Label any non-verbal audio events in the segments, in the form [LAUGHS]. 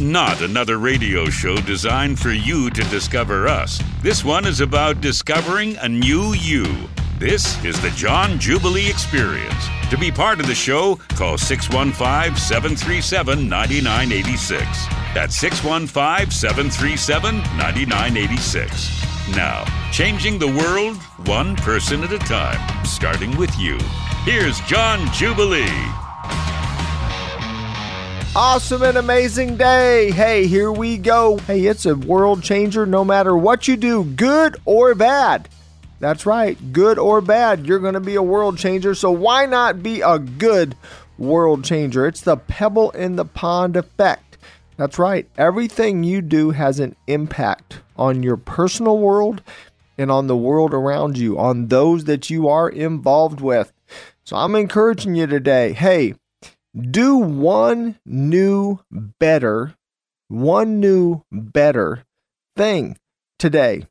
not another radio show designed for you to discover us. This one is about discovering a new you. This is the John Jubilee Experience. To be part of the show, call 615 737 9986. That's 615 737 9986. Now, changing the world one person at a time, starting with you. Here's John Jubilee. Awesome and amazing day. Hey, here we go. Hey, it's a world changer no matter what you do, good or bad. That's right, good or bad, you're going to be a world changer. So why not be a good world changer? It's the pebble in the pond effect. That's right, everything you do has an impact on your personal world and on the world around you, on those that you are involved with. So I'm encouraging you today hey, do one new, better, one new, better thing today.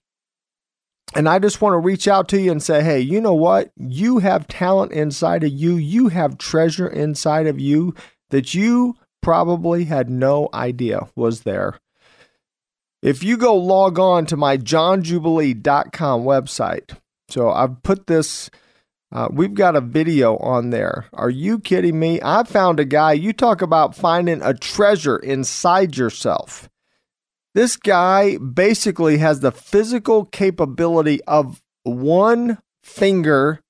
And I just want to reach out to you and say, hey, you know what? You have talent inside of you. You have treasure inside of you that you probably had no idea was there. If you go log on to my johnjubilee.com website, so I've put this uh, we've got a video on there. Are you kidding me? I found a guy. You talk about finding a treasure inside yourself. This guy basically has the physical capability of one finger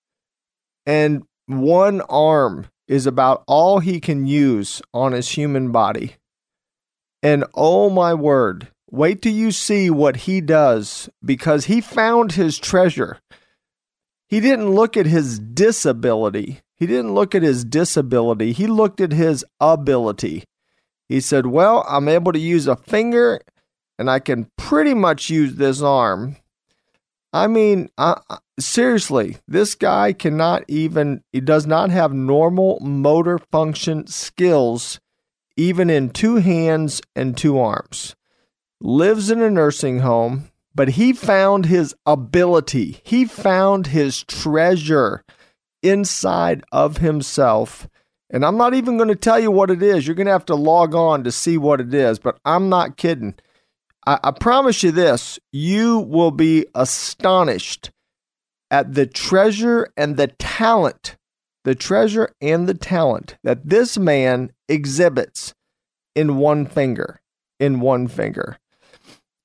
and one arm is about all he can use on his human body. And oh my word, wait till you see what he does because he found his treasure he didn't look at his disability. He didn't look at his disability. He looked at his ability. He said, Well, I'm able to use a finger and I can pretty much use this arm. I mean, uh, seriously, this guy cannot even, he does not have normal motor function skills, even in two hands and two arms. Lives in a nursing home but he found his ability, he found his treasure inside of himself. And I'm not even going to tell you what it is. You're going to have to log on to see what it is, but I'm not kidding. I, I promise you this you will be astonished at the treasure and the talent, the treasure and the talent that this man exhibits in one finger. In one finger.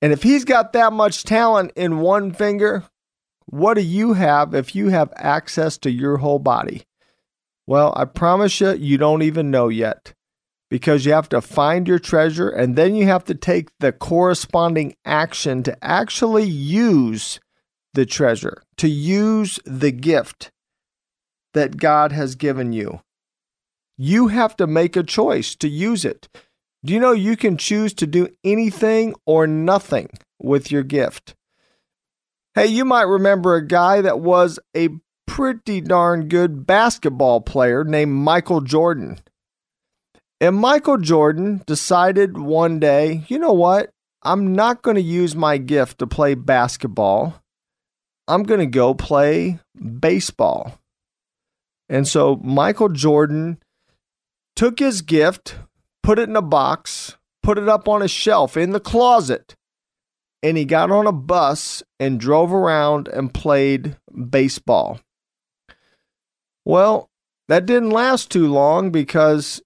And if he's got that much talent in one finger, what do you have if you have access to your whole body? Well, I promise you, you don't even know yet because you have to find your treasure and then you have to take the corresponding action to actually use the treasure, to use the gift that God has given you. You have to make a choice to use it. Do you know you can choose to do anything or nothing with your gift? Hey, you might remember a guy that was a pretty darn good basketball player named Michael Jordan. And Michael Jordan decided one day, you know what? I'm not going to use my gift to play basketball. I'm going to go play baseball. And so Michael Jordan took his gift, put it in a box, put it up on a shelf in the closet, and he got on a bus and drove around and played baseball. Well, that didn't last too long because,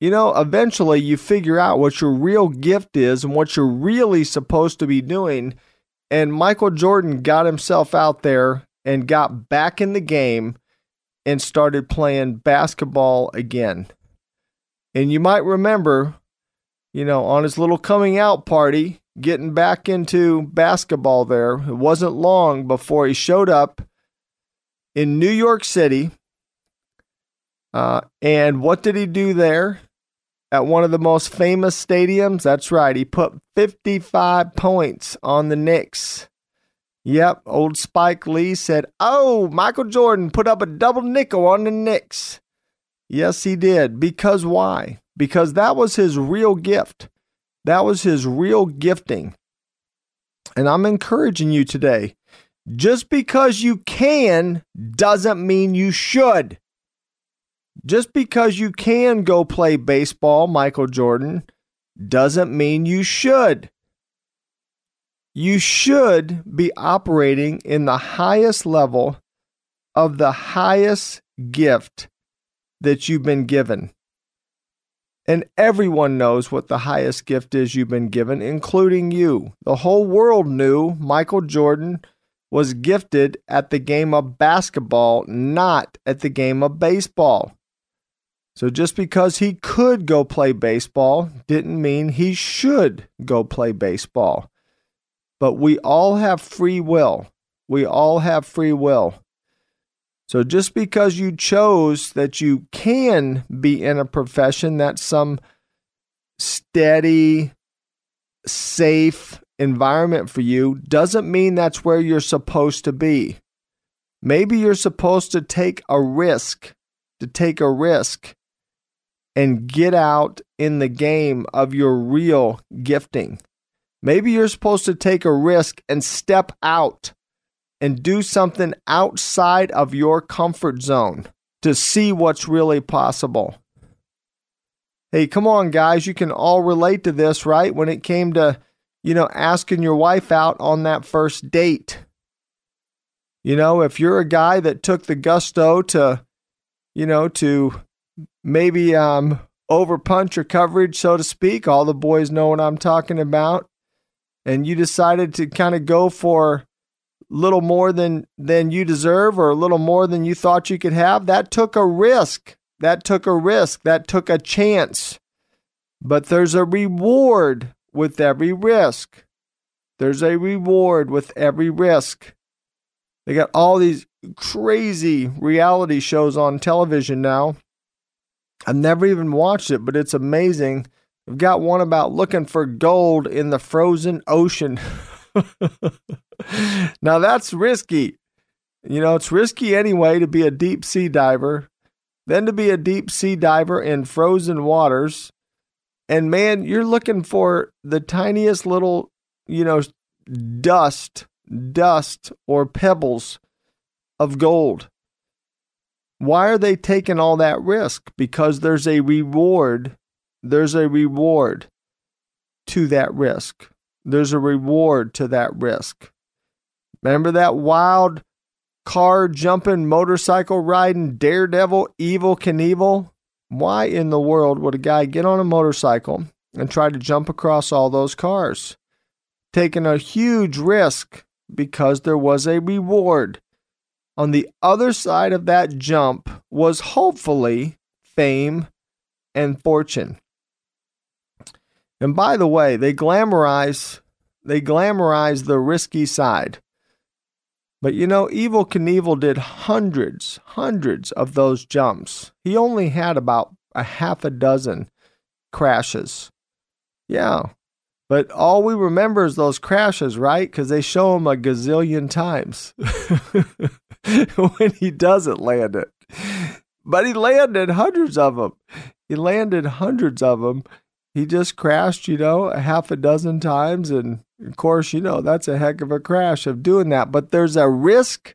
you know, eventually you figure out what your real gift is and what you're really supposed to be doing. And Michael Jordan got himself out there and got back in the game and started playing basketball again. And you might remember, you know, on his little coming out party, getting back into basketball there, it wasn't long before he showed up in New York City. Uh, and what did he do there? At one of the most famous stadiums? That's right. He put 55 points on the Knicks. Yep, old Spike Lee said, Oh, Michael Jordan put up a double nickel on the Knicks. Yes, he did. Because why? Because that was his real gift. That was his real gifting. And I'm encouraging you today just because you can doesn't mean you should. Just because you can go play baseball, Michael Jordan, doesn't mean you should. You should be operating in the highest level of the highest gift that you've been given. And everyone knows what the highest gift is you've been given, including you. The whole world knew Michael Jordan was gifted at the game of basketball, not at the game of baseball. So just because he could go play baseball didn't mean he should go play baseball. But we all have free will. We all have free will. So just because you chose that you can be in a profession that's some steady, safe environment for you doesn't mean that's where you're supposed to be. Maybe you're supposed to take a risk, to take a risk and get out in the game of your real gifting. Maybe you're supposed to take a risk and step out and do something outside of your comfort zone to see what's really possible. Hey, come on, guys. You can all relate to this, right? When it came to, you know, asking your wife out on that first date. You know, if you're a guy that took the gusto to, you know, to maybe um, overpunch your coverage, so to speak, all the boys know what I'm talking about, and you decided to kind of go for little more than than you deserve or a little more than you thought you could have that took a risk. That took a risk. That took a chance. But there's a reward with every risk. There's a reward with every risk. They got all these crazy reality shows on television now. I've never even watched it but it's amazing. I've got one about looking for gold in the frozen ocean [LAUGHS] [LAUGHS] now that's risky. You know, it's risky anyway to be a deep sea diver, then to be a deep sea diver in frozen waters. And man, you're looking for the tiniest little, you know, dust, dust or pebbles of gold. Why are they taking all that risk? Because there's a reward. There's a reward to that risk. There's a reward to that risk. Remember that wild car jumping, motorcycle riding, daredevil, Evel Knievel? Why in the world would a guy get on a motorcycle and try to jump across all those cars? Taking a huge risk because there was a reward. On the other side of that jump was hopefully fame and fortune. And by the way, they glamorize they glamorize the risky side. But you know, Evel Knievel did hundreds, hundreds of those jumps. He only had about a half a dozen crashes. Yeah. But all we remember is those crashes, right? Because they show him a gazillion times [LAUGHS] when he doesn't land it. But he landed hundreds of them. He landed hundreds of them he just crashed, you know, a half a dozen times. And of course, you know, that's a heck of a crash of doing that. But there's a risk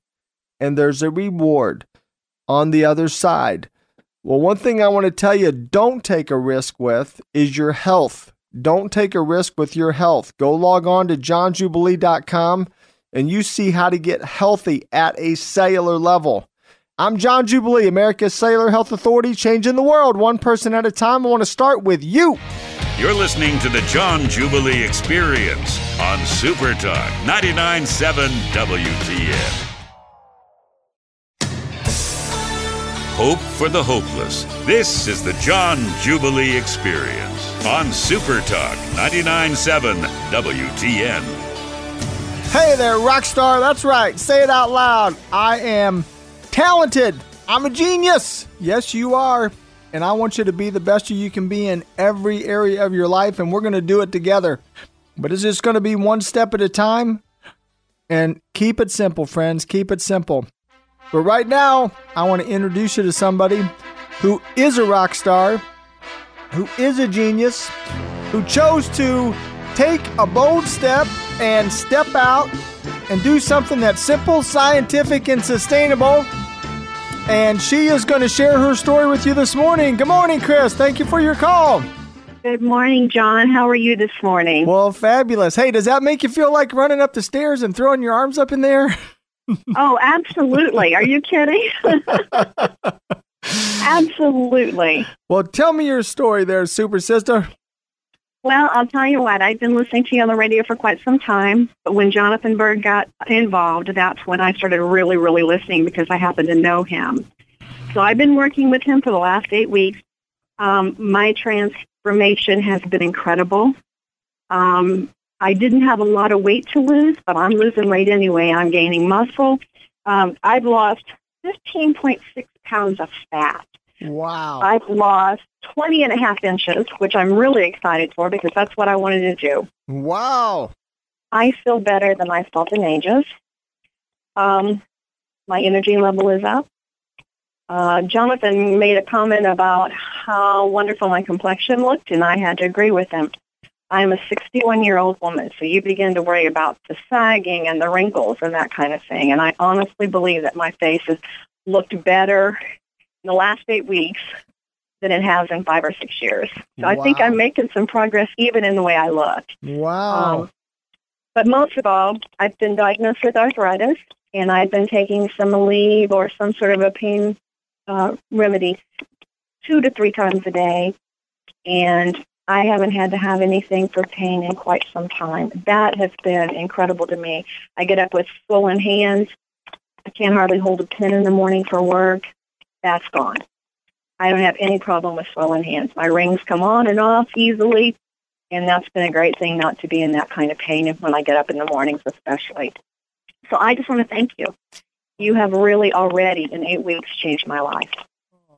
and there's a reward on the other side. Well, one thing I want to tell you don't take a risk with is your health. Don't take a risk with your health. Go log on to johnjubilee.com and you see how to get healthy at a cellular level. I'm John Jubilee, America's Cellular Health Authority, changing the world one person at a time. I want to start with you. You're listening to the John Jubilee Experience on Super Talk 99.7 WTN. Hope for the hopeless. This is the John Jubilee Experience on Super Talk 99.7 WTN. Hey there, rock star. That's right. Say it out loud. I am talented. I'm a genius. Yes, you are. And I want you to be the best you can be in every area of your life, and we're going to do it together. But it's just going to be one step at a time. And keep it simple, friends. Keep it simple. But right now, I want to introduce you to somebody who is a rock star, who is a genius, who chose to take a bold step and step out and do something that's simple, scientific, and sustainable and she is going to share her story with you this morning. Good morning, Chris. Thank you for your call. Good morning, John. How are you this morning? Well, fabulous. Hey, does that make you feel like running up the stairs and throwing your arms up in there? [LAUGHS] oh, absolutely. Are you kidding? [LAUGHS] [LAUGHS] absolutely. Well, tell me your story there, Super Sister. Well, I'll tell you what, I've been listening to you on the radio for quite some time. But when Jonathan Bird got involved, that's when I started really, really listening because I happen to know him. So I've been working with him for the last eight weeks. Um, my transformation has been incredible. Um, I didn't have a lot of weight to lose, but I'm losing weight anyway. I'm gaining muscle. Um, I've lost 15.6 pounds of fat. Wow. I've lost 20 and a half inches, which I'm really excited for because that's what I wanted to do. Wow. I feel better than I felt in ages. Um, my energy level is up. Uh, Jonathan made a comment about how wonderful my complexion looked, and I had to agree with him. I'm a 61 year old woman, so you begin to worry about the sagging and the wrinkles and that kind of thing. And I honestly believe that my face has looked better in the last eight weeks than it has in five or six years. So wow. I think I'm making some progress even in the way I look. Wow. Um, but most of all, I've been diagnosed with arthritis, and I've been taking some Aleve or some sort of a pain uh, remedy two to three times a day. And I haven't had to have anything for pain in quite some time. That has been incredible to me. I get up with swollen hands. I can't hardly hold a pen in the morning for work. That's gone. I don't have any problem with swollen hands. My rings come on and off easily, and that's been a great thing not to be in that kind of pain when I get up in the mornings, especially. So I just want to thank you. You have really already, in eight weeks, changed my life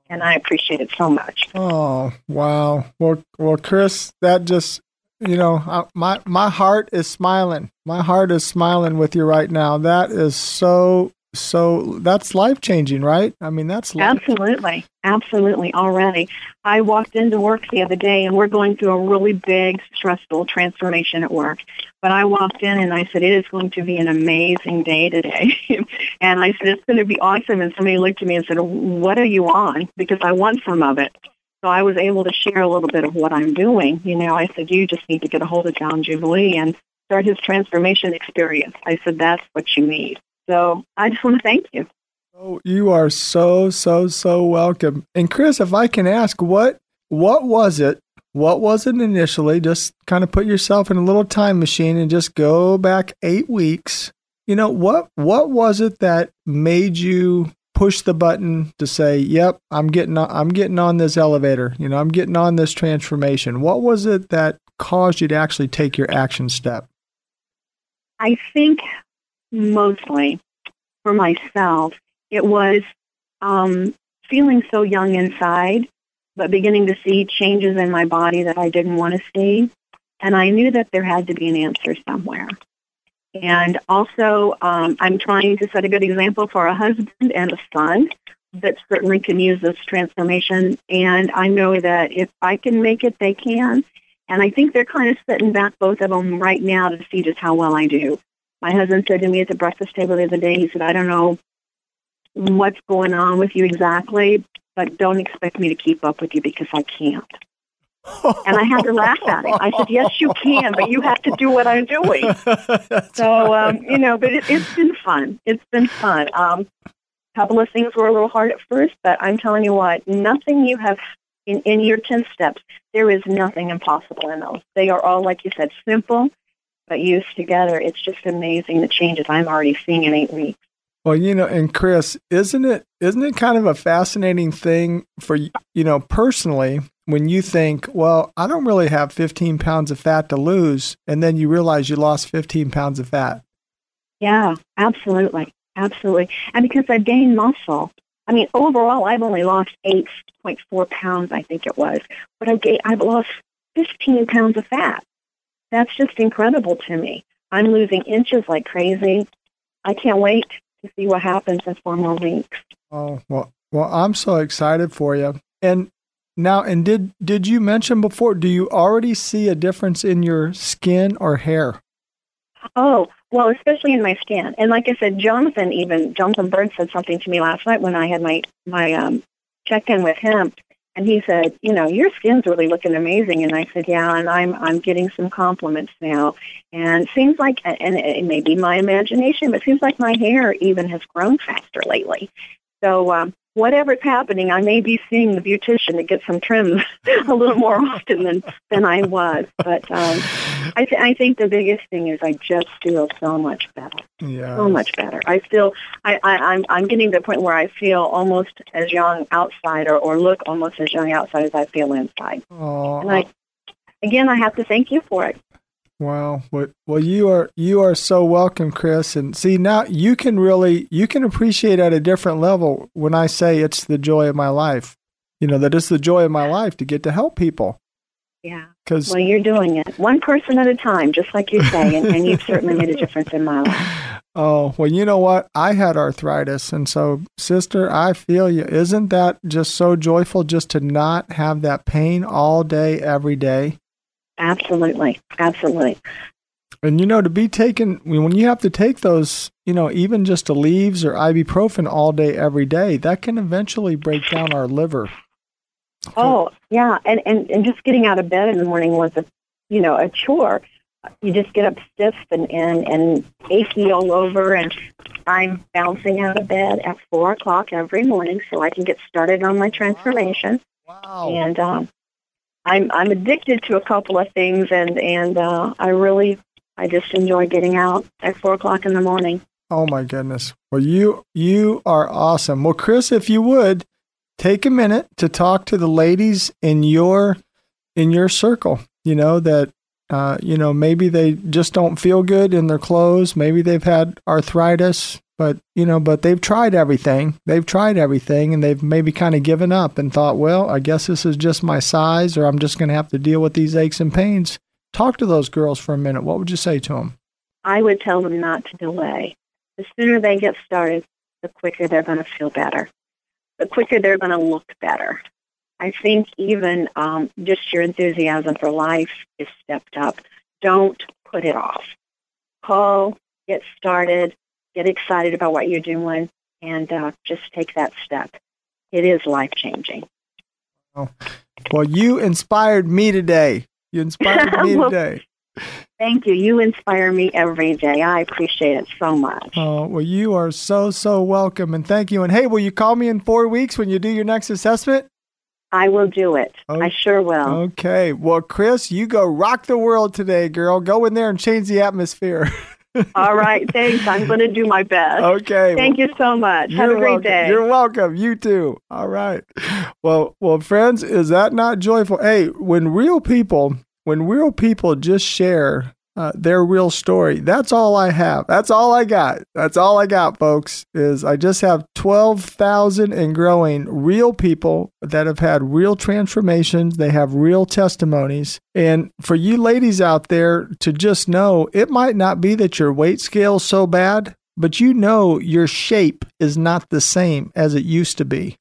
and I appreciate it so much. Oh wow! Well, well, Chris, that just you know my my heart is smiling. My heart is smiling with you right now. That is so so that's life changing, right? I mean, that's absolutely, absolutely already. I walked into work the other day, and we're going through a really big, stressful transformation at work. But I walked in and I said, "It is going to be an amazing day today," [LAUGHS] and I said, "It's going to be awesome." And somebody looked at me and said, "What are you on?" Because I want some of it. So I was able to share a little bit of what I'm doing. You know, I said, "You just need to get a hold of John Jubilee and start his transformation experience." I said, "That's what you need." So I just want to thank you. Oh, you are so so so welcome. And Chris, if I can ask, what what was it? What was it initially? Just kind of put yourself in a little time machine and just go back eight weeks. You know what? What was it that made you push the button to say, "Yep, I'm getting on, I'm getting on this elevator. You know, I'm getting on this transformation." What was it that caused you to actually take your action step? I think mostly for myself, it was um, feeling so young inside, but beginning to see changes in my body that I didn't want to see. And I knew that there had to be an answer somewhere. And also, um, I'm trying to set a good example for a husband and a son that certainly can use this transformation. And I know that if I can make it, they can. And I think they're kind of sitting back, both of them, right now to see just how well I do. My husband said to me at the breakfast table the other day, he said, I don't know what's going on with you exactly, but don't expect me to keep up with you because I can't. and I had to laugh at him. I said, "Yes, you can, but you have to do what I'm doing." [LAUGHS] so, um, you know, but it, has been fun. It's been fun. Um, a couple of things were a little hard at first, but I'm telling you what, nothing you have in, in your 10 steps, there is nothing impossible in those. They are all, like you said, simple but used together, it's just amazing the changes I'm already seeing in eight weeks. Well, you know, and Chris, isn't it isn't it kind of a fascinating thing for you know personally when you think, well, I don't really have 15 pounds of fat to lose, and then you realize you lost 15 pounds of fat. Yeah, absolutely, absolutely, and because I've gained muscle. I mean, overall, I've only lost 8.4 pounds, I think it was, but I've, gained, I've lost 15 pounds of fat that's just incredible to me. I'm losing inches like crazy. I can't wait to see what happens in four more weeks. Oh well, well, I'm so excited for you. And now, and did did you mention before? Do you already see a difference in your skin or hair? Oh well, especially in my skin. And like I said, Jonathan even Jonathan Bird said something to me last night when I had my my um, check in with him, And he said, you know, your skin's really looking amazing. And I said, yeah, and I'm I'm getting some compliments now. And it seems like, and it may be my imagination, but it seems like my hair even has grown faster lately. So um, whatever's happening, I may be seeing the beautician to get some trims [LAUGHS] a little more often than than I was. But um, I, th- I think the biggest thing is I just feel so much better. Yeah. So much better. I feel I, I I'm I'm getting to the point where I feel almost as young outside or, or look almost as young outside as I feel inside. Oh, And I again I have to thank you for it. Wow. Well, well, you are you are so welcome, Chris. And see now you can really you can appreciate at a different level when I say it's the joy of my life. You know that it's the joy of my life to get to help people. Yeah. Because Well, you're doing it one person at a time, just like you say, and, and you've certainly made a difference in my life. [LAUGHS] oh well, you know what? I had arthritis, and so sister, I feel you. Isn't that just so joyful just to not have that pain all day, every day? Absolutely, absolutely. And you know, to be taken when you have to take those, you know, even just Aleves or ibuprofen all day, every day, that can eventually break down our liver. Oh, yeah, and, and and just getting out of bed in the morning was a, you know, a chore. You just get up stiff and and and achy all over, and I'm bouncing out of bed at four o'clock every morning so I can get started on my transformation. Wow. And um, I'm I'm addicted to a couple of things, and and uh, I really I just enjoy getting out at four o'clock in the morning. Oh my goodness. Well, you you are awesome. Well, Chris, if you would take a minute to talk to the ladies in your in your circle, you know that uh, you know maybe they just don't feel good in their clothes. Maybe they've had arthritis, but you know, but they've tried everything. They've tried everything, and they've maybe kind of given up and thought, well, I guess this is just my size, or I'm just going to have to deal with these aches and pains. Talk to those girls for a minute. What would you say to them? I would tell them not to delay. The sooner they get started, the quicker they're going to feel better. The quicker they're going to look better. I think even um, just your enthusiasm for life is stepped up. Don't put it off. Call, get started, get excited about what you're doing, and uh, just take that step. It is life changing. Well, you inspired me today. You inspired [LAUGHS] me Well, today. Thank you. You inspire me every day. I appreciate it so much. Oh, well, you are so, so welcome. And thank you. And hey, will you call me in four weeks when you do your next assessment? I will do it. Oh, I sure will. Okay. Well, Chris, you go rock the world today, girl. Go in there and change the atmosphere. [LAUGHS] All right. Thanks. I'm going to do my best. okay. Thank you so much. Have a great welcome. day. You're welcome. You too. All right. Well, well, friends, is that not joyful? Hey, when real people, when real people just share uh, their real story, that's all I have. That's all I got. That's all I got, folks. Is I just have twelve thousand and growing real people that have had real transformations. They have real testimonies. And for you ladies out there to just know, it might not be that your weight scale's so bad, but you know your shape is not the same as it used to be.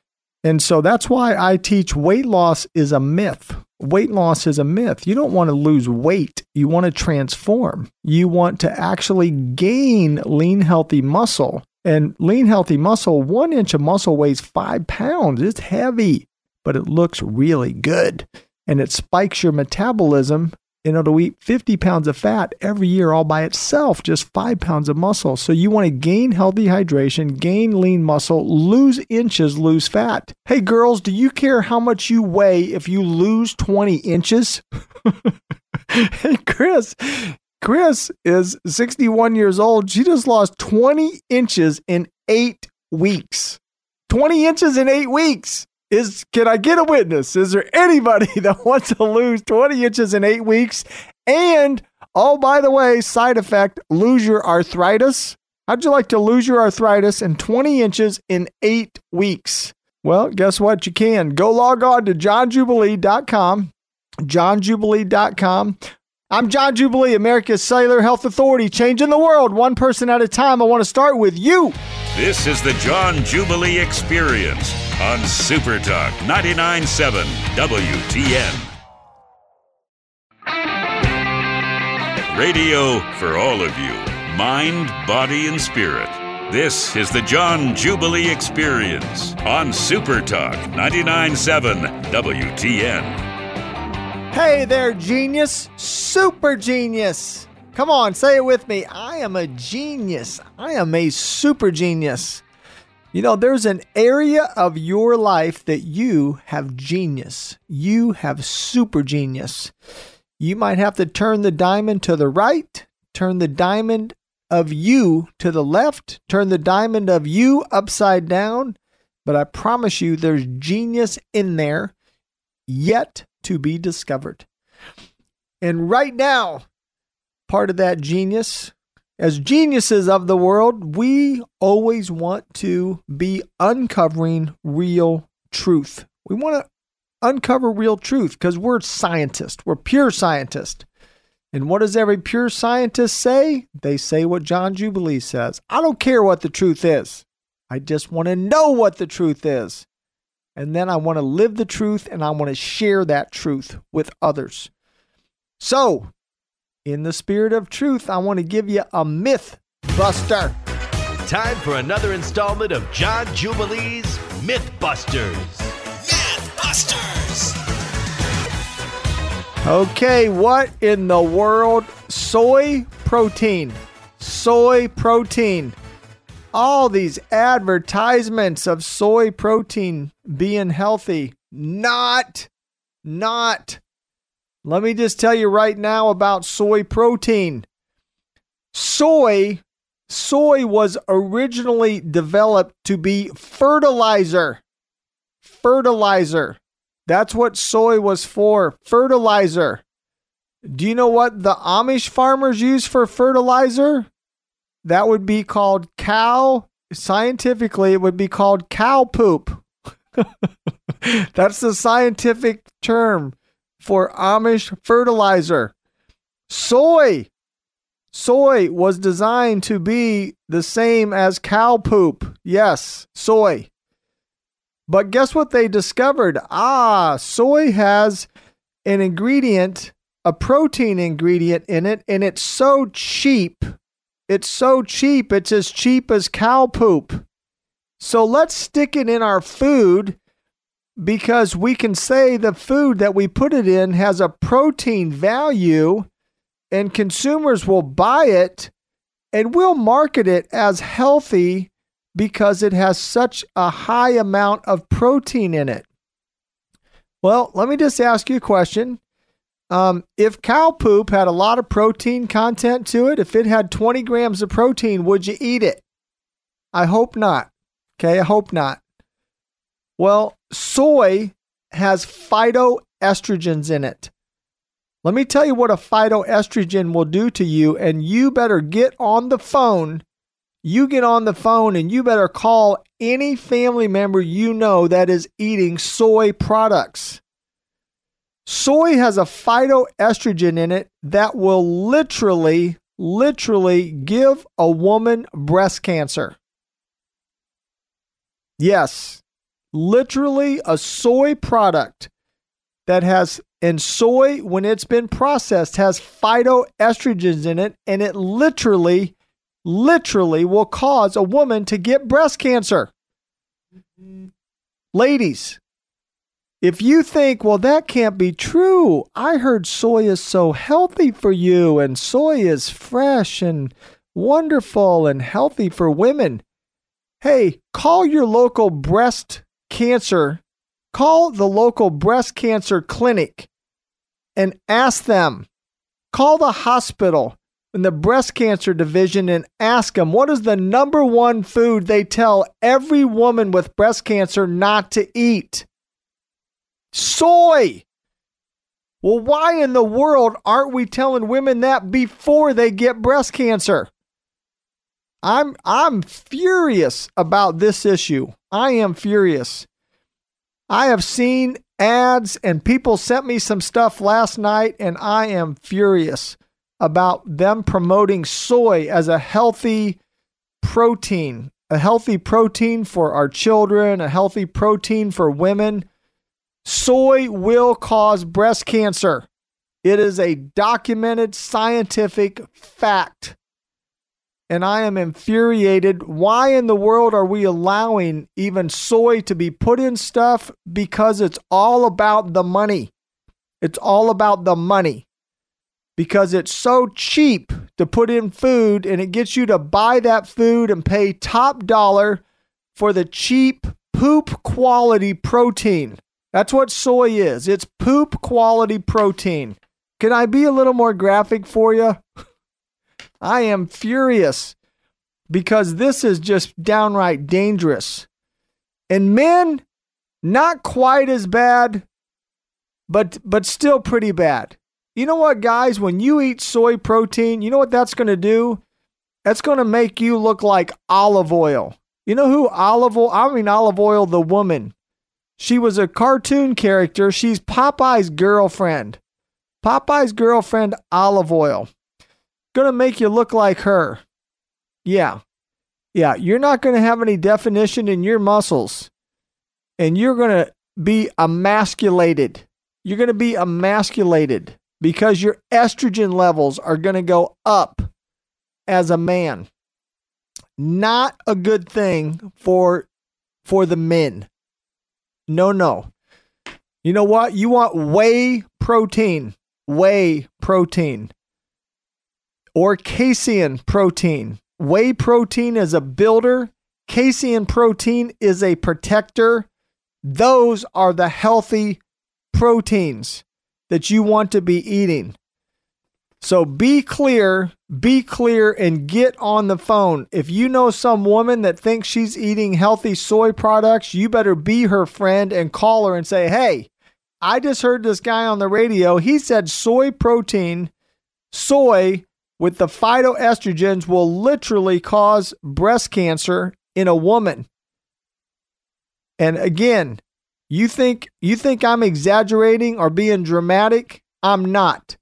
And so that's why I teach weight loss is a myth. Weight loss is a myth. You don't want to lose weight. You want to transform. You want to actually gain lean, healthy muscle. And lean, healthy muscle, one inch of muscle weighs five pounds. It's heavy, but it looks really good. And it spikes your metabolism and it'll eat 50 pounds of fat every year all by itself, just five pounds of muscle. So you want to gain healthy hydration, gain lean muscle, lose inches, lose fat. Hey, girls, do you care how much you weigh if you lose 20 inches? [LAUGHS] hey, Chris. Chris is 61 years old. She just lost 20 inches in eight weeks. 20 inches in eight weeks is can I get a witness? Is there anybody [LAUGHS] that wants to lose 20 inches in eight weeks? And oh, by the way, side effect, lose your arthritis. How'd you like to lose your arthritis in 20 inches in eight weeks? Well, guess what? You can. Go log on to johnjubilee.com. Johnjubilee.com. I'm John Jubilee, America's Cellular Health Authority, changing the world one person at a time. I want to start with you. This is the John Jubilee Experience on Super Talk 99.7 WTN. Radio for all of you, mind, body, and spirit. This is the John Jubilee Experience on Super Talk 99.7 WTN. Hey there, genius, super genius. Come on, say it with me. I am a genius. I am a super genius. You know, there's an area of your life that you have genius. You have super genius. You might have to turn the diamond to the right, turn the diamond of you to the left, turn the diamond of you upside down. But I promise you, there's genius in there yet to be discovered. And right now, part of that genius, as geniuses of the world, we always want to be uncovering real truth. We want to uncover real truth because we're scientists, we're pure scientists. And what does every pure scientist say? They say what John Jubilee says. I don't care what the truth is. I just want to know what the truth is. And then I want to live the truth and I want to share that truth with others. So, in the spirit of truth, I want to give you a myth buster. Time for another installment of John Jubilee's Mythbusters. Mythbusters. Okay, what in the world? Soy protein. Soy protein. All these advertisements of soy protein being healthy. Not, not. Let me just tell you right now about soy protein. Soy, soy was originally developed to be fertilizer. Fertilizer. That's what soy was for fertilizer. Do you know what the Amish farmers use for fertilizer? That would be called cow. Scientifically, it would be called cow poop. [LAUGHS] That's the scientific term for Amish fertilizer. Soy. Soy was designed to be the same as cow poop. Yes, soy. But guess what they discovered? Ah, soy has an ingredient, a protein ingredient in it, and it's so cheap. It's so cheap, it's as cheap as cow poop. So let's stick it in our food because we can say the food that we put it in has a protein value and consumers will buy it and we'll market it as healthy because it has such a high amount of protein in it. Well, let me just ask you a question. Um, if cow poop had a lot of protein content to it, if it had 20 grams of protein, would you eat it? I hope not. Okay, I hope not. Well, soy has phytoestrogens in it. Let me tell you what a phytoestrogen will do to you, and you better get on the phone you get on the phone and you better call any family member you know that is eating soy products. Soy has a phytoestrogen in it that will literally, literally give a woman breast cancer. Yes, literally a soy product that has, and soy, when it's been processed, has phytoestrogens in it, and it literally literally will cause a woman to get breast cancer. Ladies, if you think, well, that can't be true, I heard soy is so healthy for you and soy is fresh and wonderful and healthy for women. Hey, call your local breast cancer, call the local breast cancer clinic and ask them. Call the hospital in the breast cancer division and ask them what is the number one food they tell every woman with breast cancer not to eat? Soy. Well, why in the world aren't we telling women that before they get breast cancer? I'm I'm furious about this issue. I am furious. I have seen ads and people sent me some stuff last night and I am furious about them promoting soy as a healthy protein, a healthy protein for our children, a healthy protein for women. Soy will cause breast cancer. It is a documented scientific fact. And I am infuriated. Why in the world are we allowing even soy to be put in stuff? Because it's all about the money. It's all about the money. Because it's so cheap to put in food and it gets you to buy that food and pay top dollar for the cheap poop quality protein. That's what soy is. It's poop quality protein. Can I be a little more graphic for you? [LAUGHS] I am furious because this is just downright dangerous. And men, not quite as bad, but but still pretty bad. You know what, guys? When you eat soy protein, you know what that's going to do? That's going to make you look like Olive Oyl. You know who Olive Oyl? I mean Olive Oyl, the woman. She was a cartoon character. She's Popeye's girlfriend. Popeye's girlfriend, Olive Oyl. Gonna make you look like her. Yeah. Yeah. You're not gonna have any definition in your muscles. And you're gonna be emasculated. You're gonna be emasculated because your estrogen levels are gonna go up as a man. Not a good thing for for the men. No, no. You know what? You want whey protein. Whey protein. Or casein protein. Whey protein is a builder, casein protein is a protector. Those are the healthy proteins that you want to be eating. So be clear, be clear, and get on the phone. If you know some woman that thinks she's eating healthy soy products, you better be her friend and call her and say, Hey, I just heard this guy on the radio. He said soy protein, soy with the phytoestrogens will literally cause breast cancer in a woman. And again, you think you think I'm exaggerating or being dramatic? I'm not.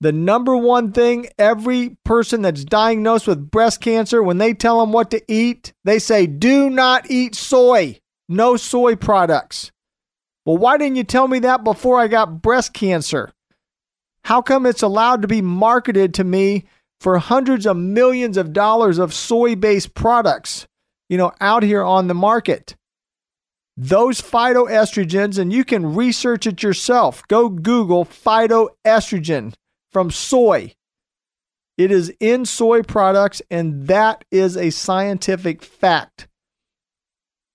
The number one thing every person that's diagnosed with breast cancer, when they tell them what to eat, they say, do not eat soy, no soy products. Well, why didn't you tell me that before I got breast cancer? How come it's allowed to be marketed to me for hundreds of millions of dollars of soy based products, you know, out here on the market? Those phytoestrogens, and you can research it yourself. Go Google phytoestrogen from soy. It is in soy products, and that is a scientific fact.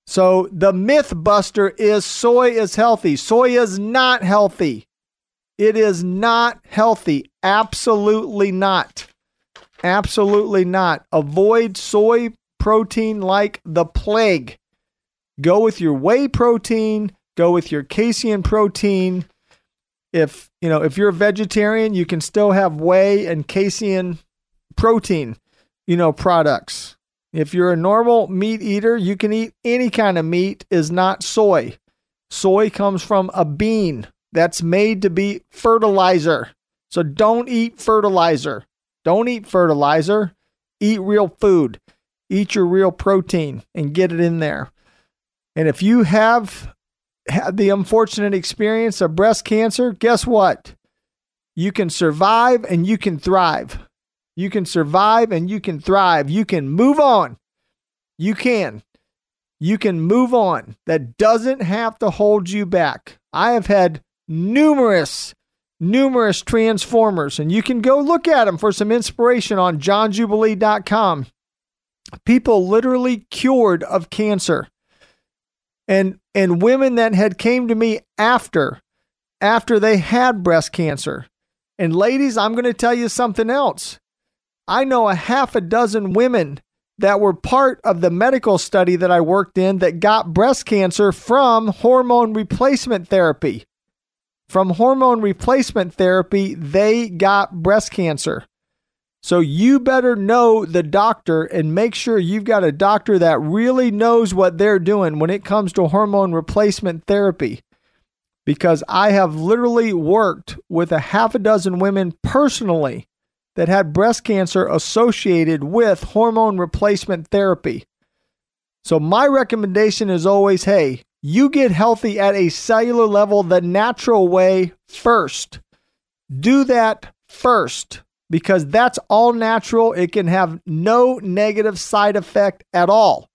So the myth buster is soy is healthy. Soy is not healthy. It is not healthy. Absolutely not. Absolutely not. Avoid soy protein like the plague. Go with your whey protein, go with your casein protein, if you know if you're a vegetarian you can still have whey and casein protein you know products if you're a normal meat eater you can eat any kind of meat is not soy soy comes from a bean that's made to be fertilizer so don't eat fertilizer don't eat fertilizer eat real food eat your real protein and get it in there and if you have had the unfortunate experience of breast cancer, guess what? You can survive and you can thrive. You can survive and you can thrive. You can move on. You can. You can move on. That doesn't have to hold you back. I have had numerous, numerous transformers, and you can go look at them for some inspiration on johnjubilee.com. People literally cured of cancer and and women that had came to me after after they had breast cancer. And ladies, I'm going to tell you something else. I know a half a dozen women that were part of the medical study that I worked in that got breast cancer from hormone replacement therapy. From hormone replacement therapy, they got breast cancer. So you better know the doctor and make sure you've got a doctor that really knows what they're doing when it comes to hormone replacement therapy. Because I have literally worked with a half a dozen women personally that had breast cancer associated with hormone replacement therapy. So my recommendation is always hey, you get healthy at a cellular level the natural way first. Do that first because that's all natural. It can have no negative side effect at all,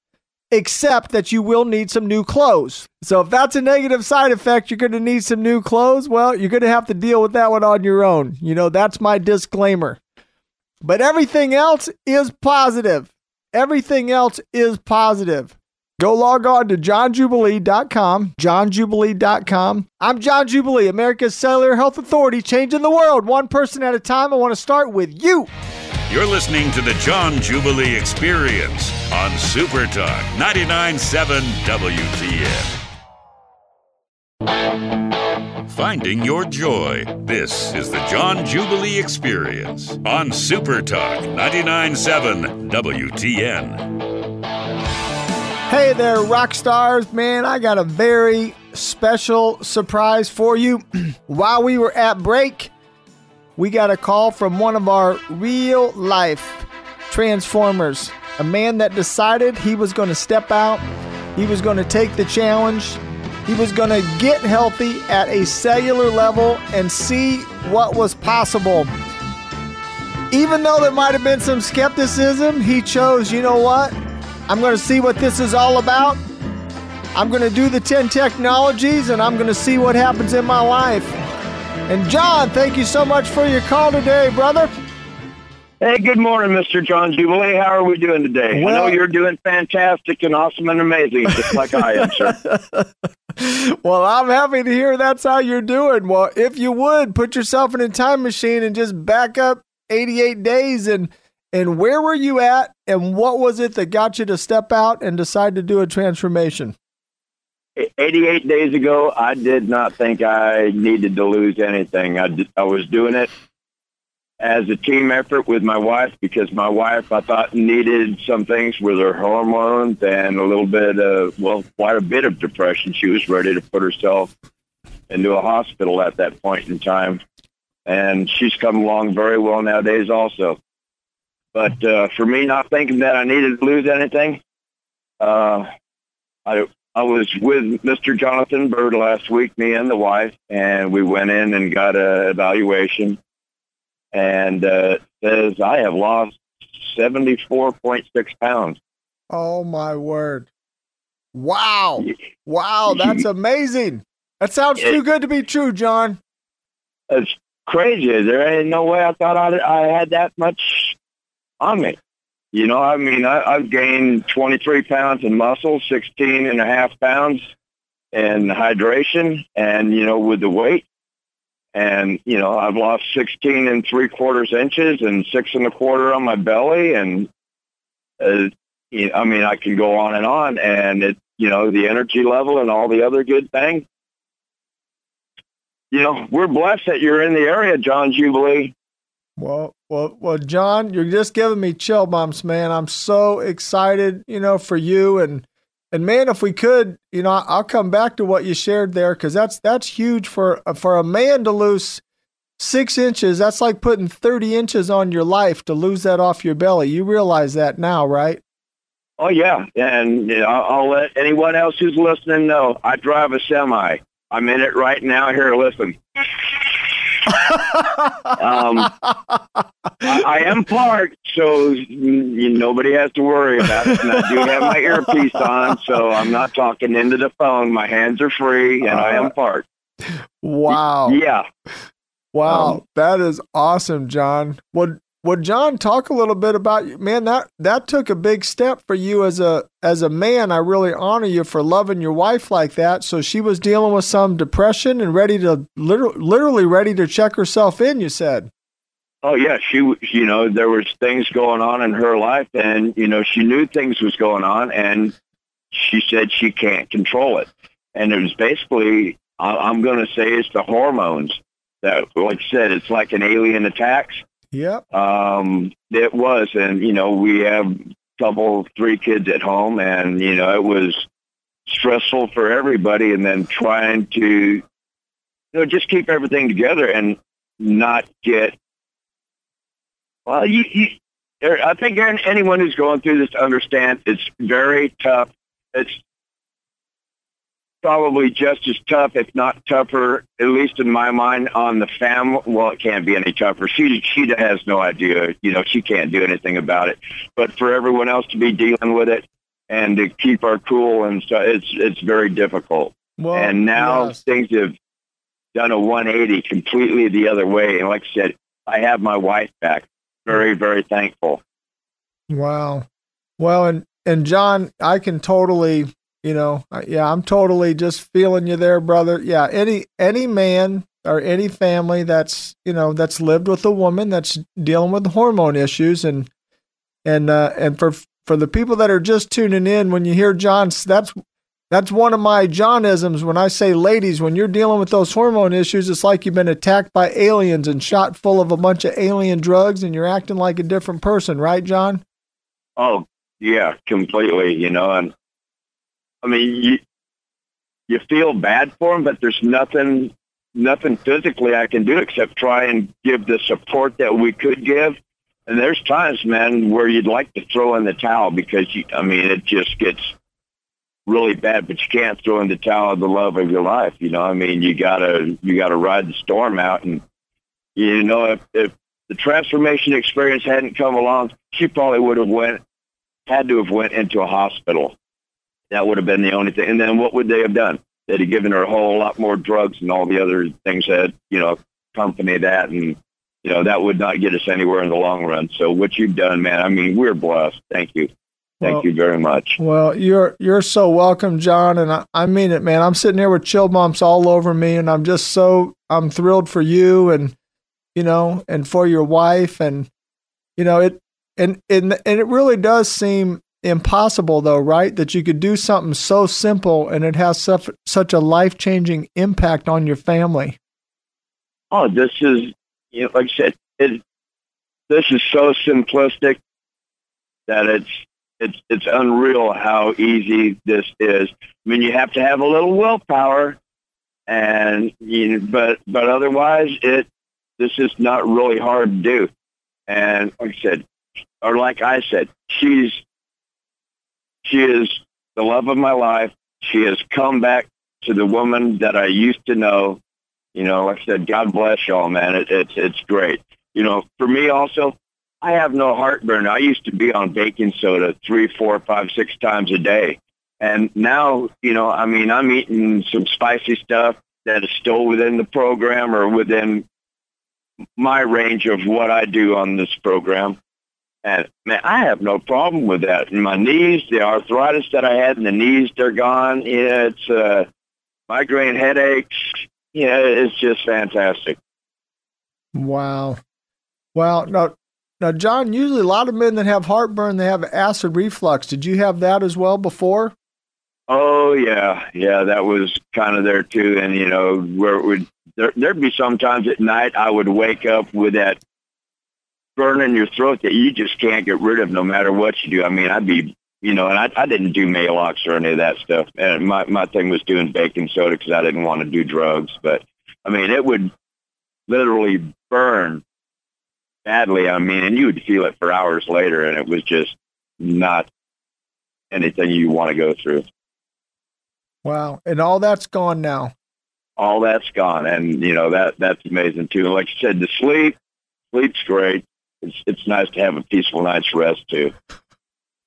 except that you will need some new clothes. So if that's a negative side effect, you're going to need some new clothes. Well, you're going to have to deal with that one on your own. You know, that's my disclaimer. But everything else is positive. Everything else is positive. Go log on to johnjubilee.com, johnjubilee.com. I'm John Jubilee, America's Cellular Health Authority, changing the world one person at a time. I want to start with you. You're listening to the John Jubilee Experience on Super Talk 99.7 WTN. Finding your joy. This is the John Jubilee Experience on Super Talk 99.7 WTN. Hey there, rock stars. Man, I got a very special surprise for you. [CLEARS THROAT] While we were at break, we got a call from one of our real life transformers. A man that decided he was going to step out, he was going to take the challenge, he was going to get healthy at a cellular level and see what was possible. Even though there might have been some skepticism, he chose, you know what? I'm going to see what this is all about. I'm going to do the 10 technologies and I'm going to see what happens in my life. And John, thank you so much for your call today, brother. Hey, good morning, Mr. John Jubilee. How are we doing today? Well- I know you're doing fantastic and awesome and amazing, just like I am, sir. [LAUGHS] well, I'm happy to hear that's how you're doing. Well, if you would put yourself in a time machine and just back up 88 days and and where were you at and what was it that got you to step out and decide to do a transformation? 88 days ago, I did not think I needed to lose anything. I, was doing it as a team effort with my wife because my wife, I thought, needed some things with her hormones and a little bit of, well, quite a bit of depression. She was ready to put herself into a hospital at that point in time. And she's come along very well nowadays also. But uh, for me, not thinking that I needed to lose anything, uh, I I was with Mr. Jonathan Bird last week, me and the wife, and we went in and got a evaluation, and uh, it says I have lost seventy four point six pounds. Oh my word. Wow. Wow, that's amazing. That sounds too good to be true, John. It's crazy. There ain't no way I thought I I had that much on me. You know, I mean, I, I've gained 23 pounds in muscle, 16 and a half pounds in hydration, and, you know, with the weight. And, you know, I've lost 16 and three quarters inches and six and a quarter on my belly. And, uh, you know, I mean, I can go on and on. And it, you know, the energy level and all the other good things. You know, we're blessed that you're in the area, John Jubilee. Well, well, well, John, you're just giving me chill bumps, man. I'm so excited, you know, for you and and man, if we could, you know, I'll come back to what you shared there because that's that's huge for for a man to lose six inches. That's like putting thirty inches on your life to lose that off your belly. You realize that now, right? Oh yeah, and I'll let anyone else who's listening know. I drive a semi. I'm in it right now. Here, listen. Um, I, I am parked, so you, nobody has to worry about it. And I do have my earpiece on, so I'm not talking into the phone. My hands are free, and I am parked. Wow. Yeah. Wow, Um, that is awesome, John. Would would John talk a little bit about you? Man, that that took a big step for you as a as a man. I really honor you for loving your wife like that. So she was dealing with some depression and ready to literally, literally ready to check herself in. You said, Oh yeah, she you know there was things going on in her life, and you know she knew things was going on, and she said she can't control it, and it was basically I- I'm going to say it's the hormones that, like I said, it's like an alien attacks. "Yep, Um, it was, and you know we have couple, three kids at home, and you know it was stressful for everybody, and then trying to you know just keep everything together and not get well, you, you, I think anyone who's going through this understands it's very tough. It's probably just as tough, if not tougher, at least in my mind, on the family. Well, it can't be any tougher. She she has no idea. You know, she can't do anything about it. But for everyone else to be dealing with it and to keep our cool and stuff, it's it's very difficult. Well, and now yes. things have done a 180 completely the other way. And like I said, I have my wife back. Very very thankful. Wow. Well, and and John, I can totally, you know, yeah, I'm totally just feeling you there, brother. Yeah, any any man or any family that's you know that's lived with a woman that's dealing with hormone issues and and uh, and for for the people that are just tuning in, when you hear John, that's that's one of my Johnisms. When I say, ladies, when you're dealing with those hormone issues, it's like you've been attacked by aliens and shot full of a bunch of alien drugs, and you're acting like a different person, right, John? Oh yeah, completely. You know, and I mean, you you feel bad for them, but there's nothing nothing physically I can do except try and give the support that we could give. And there's times, man, where you'd like to throw in the towel because you, I mean, it just gets really bad, but you can't throw in the towel of the love of your life. You know, I mean, you gotta you gotta ride the storm out, and you know, if, if the transformation experience hadn't come along, she probably would have went had to have went into a hospital. That would have been the only thing. And then what would they have done? They'd have given her a whole lot more drugs and all the other things that you know accompany that, and you know that would not get us anywhere in the long run. So what you've done, man, I mean, we're blessed. Thank you, thank Well- you very much. Well, you're you're so welcome, John, and I, I mean it, man. I'm sitting here with chill bumps all over me, and I'm just so I'm thrilled for you, and you know, and for your wife, and you know it, and and and it really does seem impossible, though, right? That you could do something so simple and it has such such a life changing impact on your family. oh, this is, you know, like I said, it, this is so simplistic that it's, it's, it's unreal how easy this is. I mean, you have to have a little willpower and, you know, but, but otherwise it, this is not really hard to do. And like I said, or like I said, she's, she is the love of my life. She has come back to the woman that I used to know you know, like I said, God bless y'all, man. It, it's it's great. You know, for me also, I have no heartburn. I used to be on baking soda three, four, five, six times a day, and now, you know, I mean, I'm eating some spicy stuff that is still within the program or within my range of what I do on this program. And man, I have no problem with that. My knees, the arthritis that I had in the knees, they're gone. Yeah, it's uh, migraine headaches. Yeah, it's just fantastic. Wow. Wow. Now, now, John, usually a lot of men that have heartburn, they have acid reflux. Did you have that as well before? Oh yeah, yeah, that was kind of there too. And you know, where it would there, there'd be sometimes at night I would wake up with that burn in your throat that you just can't get rid of no matter what you do. I mean, I'd be, you know, and I, I didn't do Maalox or any of that stuff. And my my thing was doing baking soda because I didn't want to do drugs. But I mean, it would literally burn badly. I mean, and you would feel it for hours later, and it was just not anything you want to go through. Wow. And all that's gone now. all that's gone, and you know that that's amazing too. And like you said, the sleep, sleep's great. It's it's nice to have a peaceful night's rest too.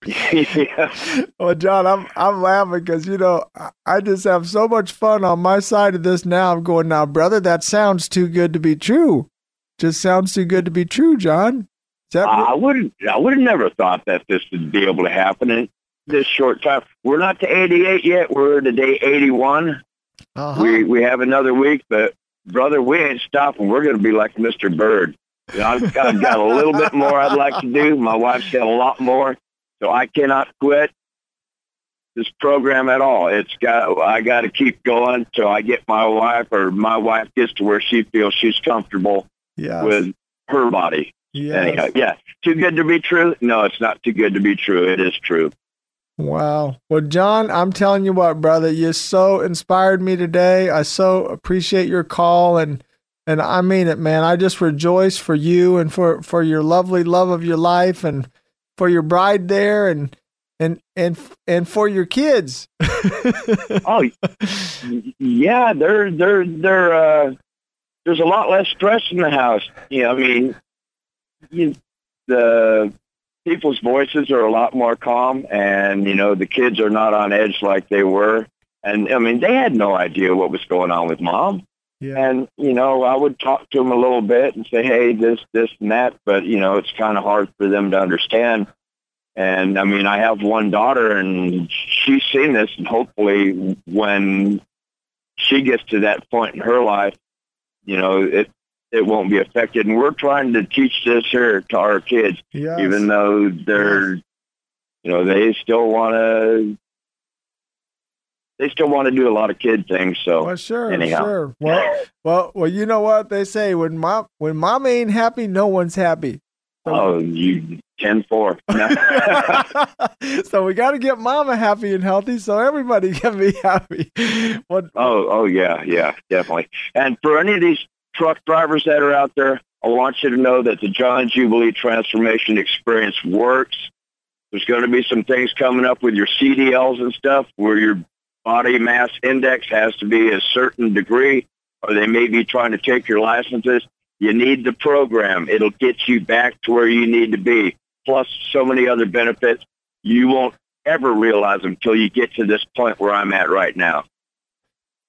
yeah. [LAUGHS] Well, John, I'm I'm laughing because you know I, I just have so much fun on my side of this now. I'm going now, brother. That sounds too good to be true. Just sounds too good to be true, John. That I wouldn't. I would have never thought that this would be able to happen in this short time. We're not to 88 yet. We're to day 81. uh-huh. We we have another week, but brother, we ain't stopping. We're going to be like Mr. Bird. You know, I've got, I've got a little bit more I'd like to do. My wife's got a lot more, so I cannot quit this program at all. It's got I got to keep going till I get my wife or my wife gets to where she feels she's comfortable yes. with her body. yes. Anyhow, yeah, too good to be true. No, it's not too good to be true. It is true. Wow. Well, John, I'm telling you what, brother, you so inspired me today. I so appreciate your call and and I mean it, man. I just rejoice for you and for for your lovely love of your life and for your bride there and and and and for your kids. [LAUGHS] oh, yeah, they're they're they're uh, there's a lot less stress in the house. Yeah, I mean, you, the people's voices are a lot more calm, and you know the kids are not on edge like they were. And I mean, they had no idea what was going on with mom. Yeah. And you know, I would talk to them a little bit and say, "Hey, this, this, and that," but you know, it's kind of hard for them to understand. And I mean, I have one daughter, and she's seen this, and hopefully, when she gets to that point in her life, you know, it it won't be affected. And we're trying to teach this here to our kids, Yes. even though they're, you know, they still want to. They still want to do a lot of kid things, so Well, sure, anyhow. sure. Well, well, well. You know what they say when mom when mom ain't happy, no one's happy. oh, you ten four. [LAUGHS] [LAUGHS] so we got to get mama happy and healthy, so everybody [LAUGHS] can be happy. What? Oh, oh yeah, yeah, definitely. And for any of these truck drivers that are out there, I want you to know that the John Jubilee Transformation Experience works. There's going to be some things coming up with your CDLs and stuff where your body mass index has to be a certain degree, or they may be trying to take your licenses. You need the program. It'll get you back to where you need to be. Plus, so many other benefits you won't ever realize them until you get to this point where I'm at right now.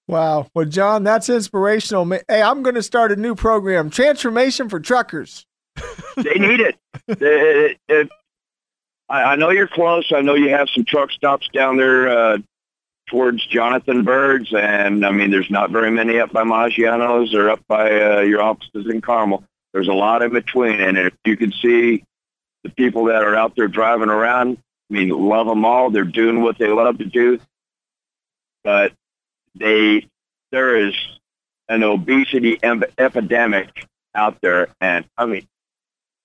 Wow. Well, John, that's inspirational. Hey, I'm going to start a new program, Transformation for Truckers. [LAUGHS] they need it. It- it- I, I know you're close. I know you have some truck stops down there uh, towards Jonathan Bird's, and I mean, there's not very many up by Maggiano's or up by uh, your offices in Carmel. There's a lot in between, and if you can see the people that are out there driving around, I mean, love them all. They're doing what they love to do, but they there is an obesity em- epidemic out there, and I mean,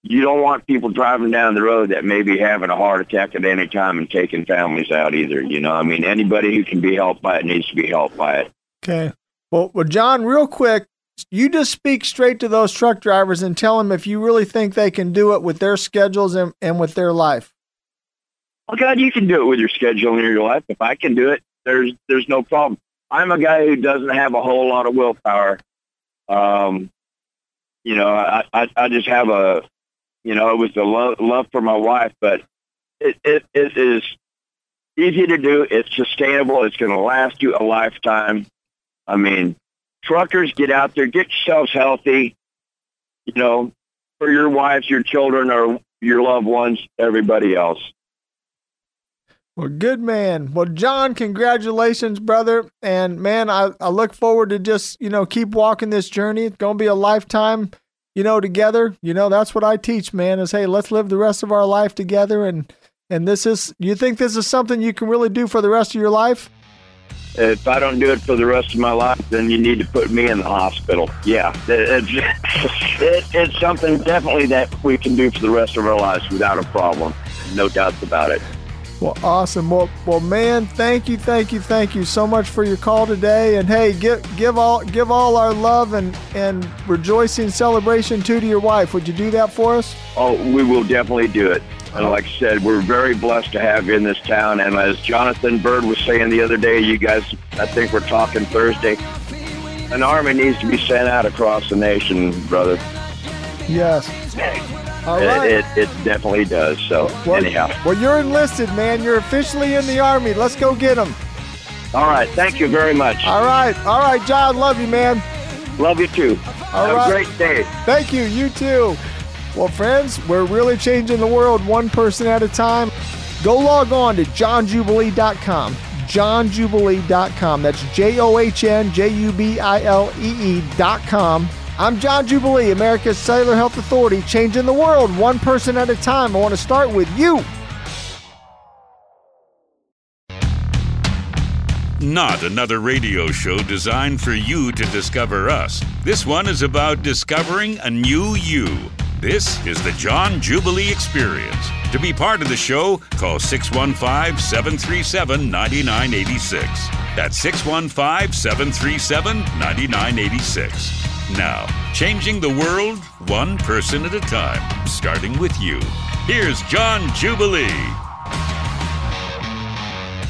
you don't want people driving down the road that may be having a heart attack at any time and taking families out either. You know, I mean, anybody who can be helped by it needs to be helped by it. Okay. Well, well, John, real quick, you just speak straight to those truck drivers and tell them if you really think they can do it with their schedules and, and with their life. Well, God, you can do it with your schedule and your life. If I can do it, there's there's no problem. I'm a guy who doesn't have a whole lot of willpower. Um, you know, I, I I just have a, you know, it was the love love for my wife, but it it, it is easy to do. It's sustainable. It's going to last you a lifetime. I mean, truckers, get out there, get yourselves healthy. You know, for your wives, your children, or your loved ones, everybody else. Well, good man. Well, John, congratulations, brother. And man, I, I look forward to just, you know, keep walking this journey. It's going to be a lifetime, you know, together. You know, that's what I teach, man, is hey, let's live the rest of our life together. And, and this is, you think this is something you can really do for the rest of your life? If I don't do it for the rest of my life, then you need to put me in the hospital. Yeah, it, it's, [LAUGHS] it, it's something definitely that we can do for the rest of our lives without a problem. No doubts about it. Well, awesome. Well, well, man, thank you, thank you, thank you so much for your call today. And hey, give give all give all our love and and rejoicing celebration too to your wife. Would you do that for us? Oh, we will definitely do it. And like I said, we're very blessed to have you in this town. And as Jonathan Bird was saying the other day, you guys, I think we're talking Thursday, an army needs to be sent out across the nation, brother. Yes. All It, right. it, it definitely does. So, well, anyhow. well, you're enlisted, man. You're officially in the army. Let's go get them. All right. Thank you very much. All right, all right, John. Love you, man. Love you too. All Have right. a great day. Thank you. You too. Well, friends, we're really changing the world one person at a time. Go log on to johnjubilee.com. johnjubilee.com. That's J O H N J U B I L E E.com. I'm John Jubilee, America's Cellular Health Authority, changing the world one person at a time. I want to start with you. Not another radio show designed for you to discover us. This one is about discovering a new you. This is the John Jubilee Experience. To be part of the show, call 615 737 9986. That's 615 737 9986. Now, changing the world one person at a time, starting with you. Here's John Jubilee.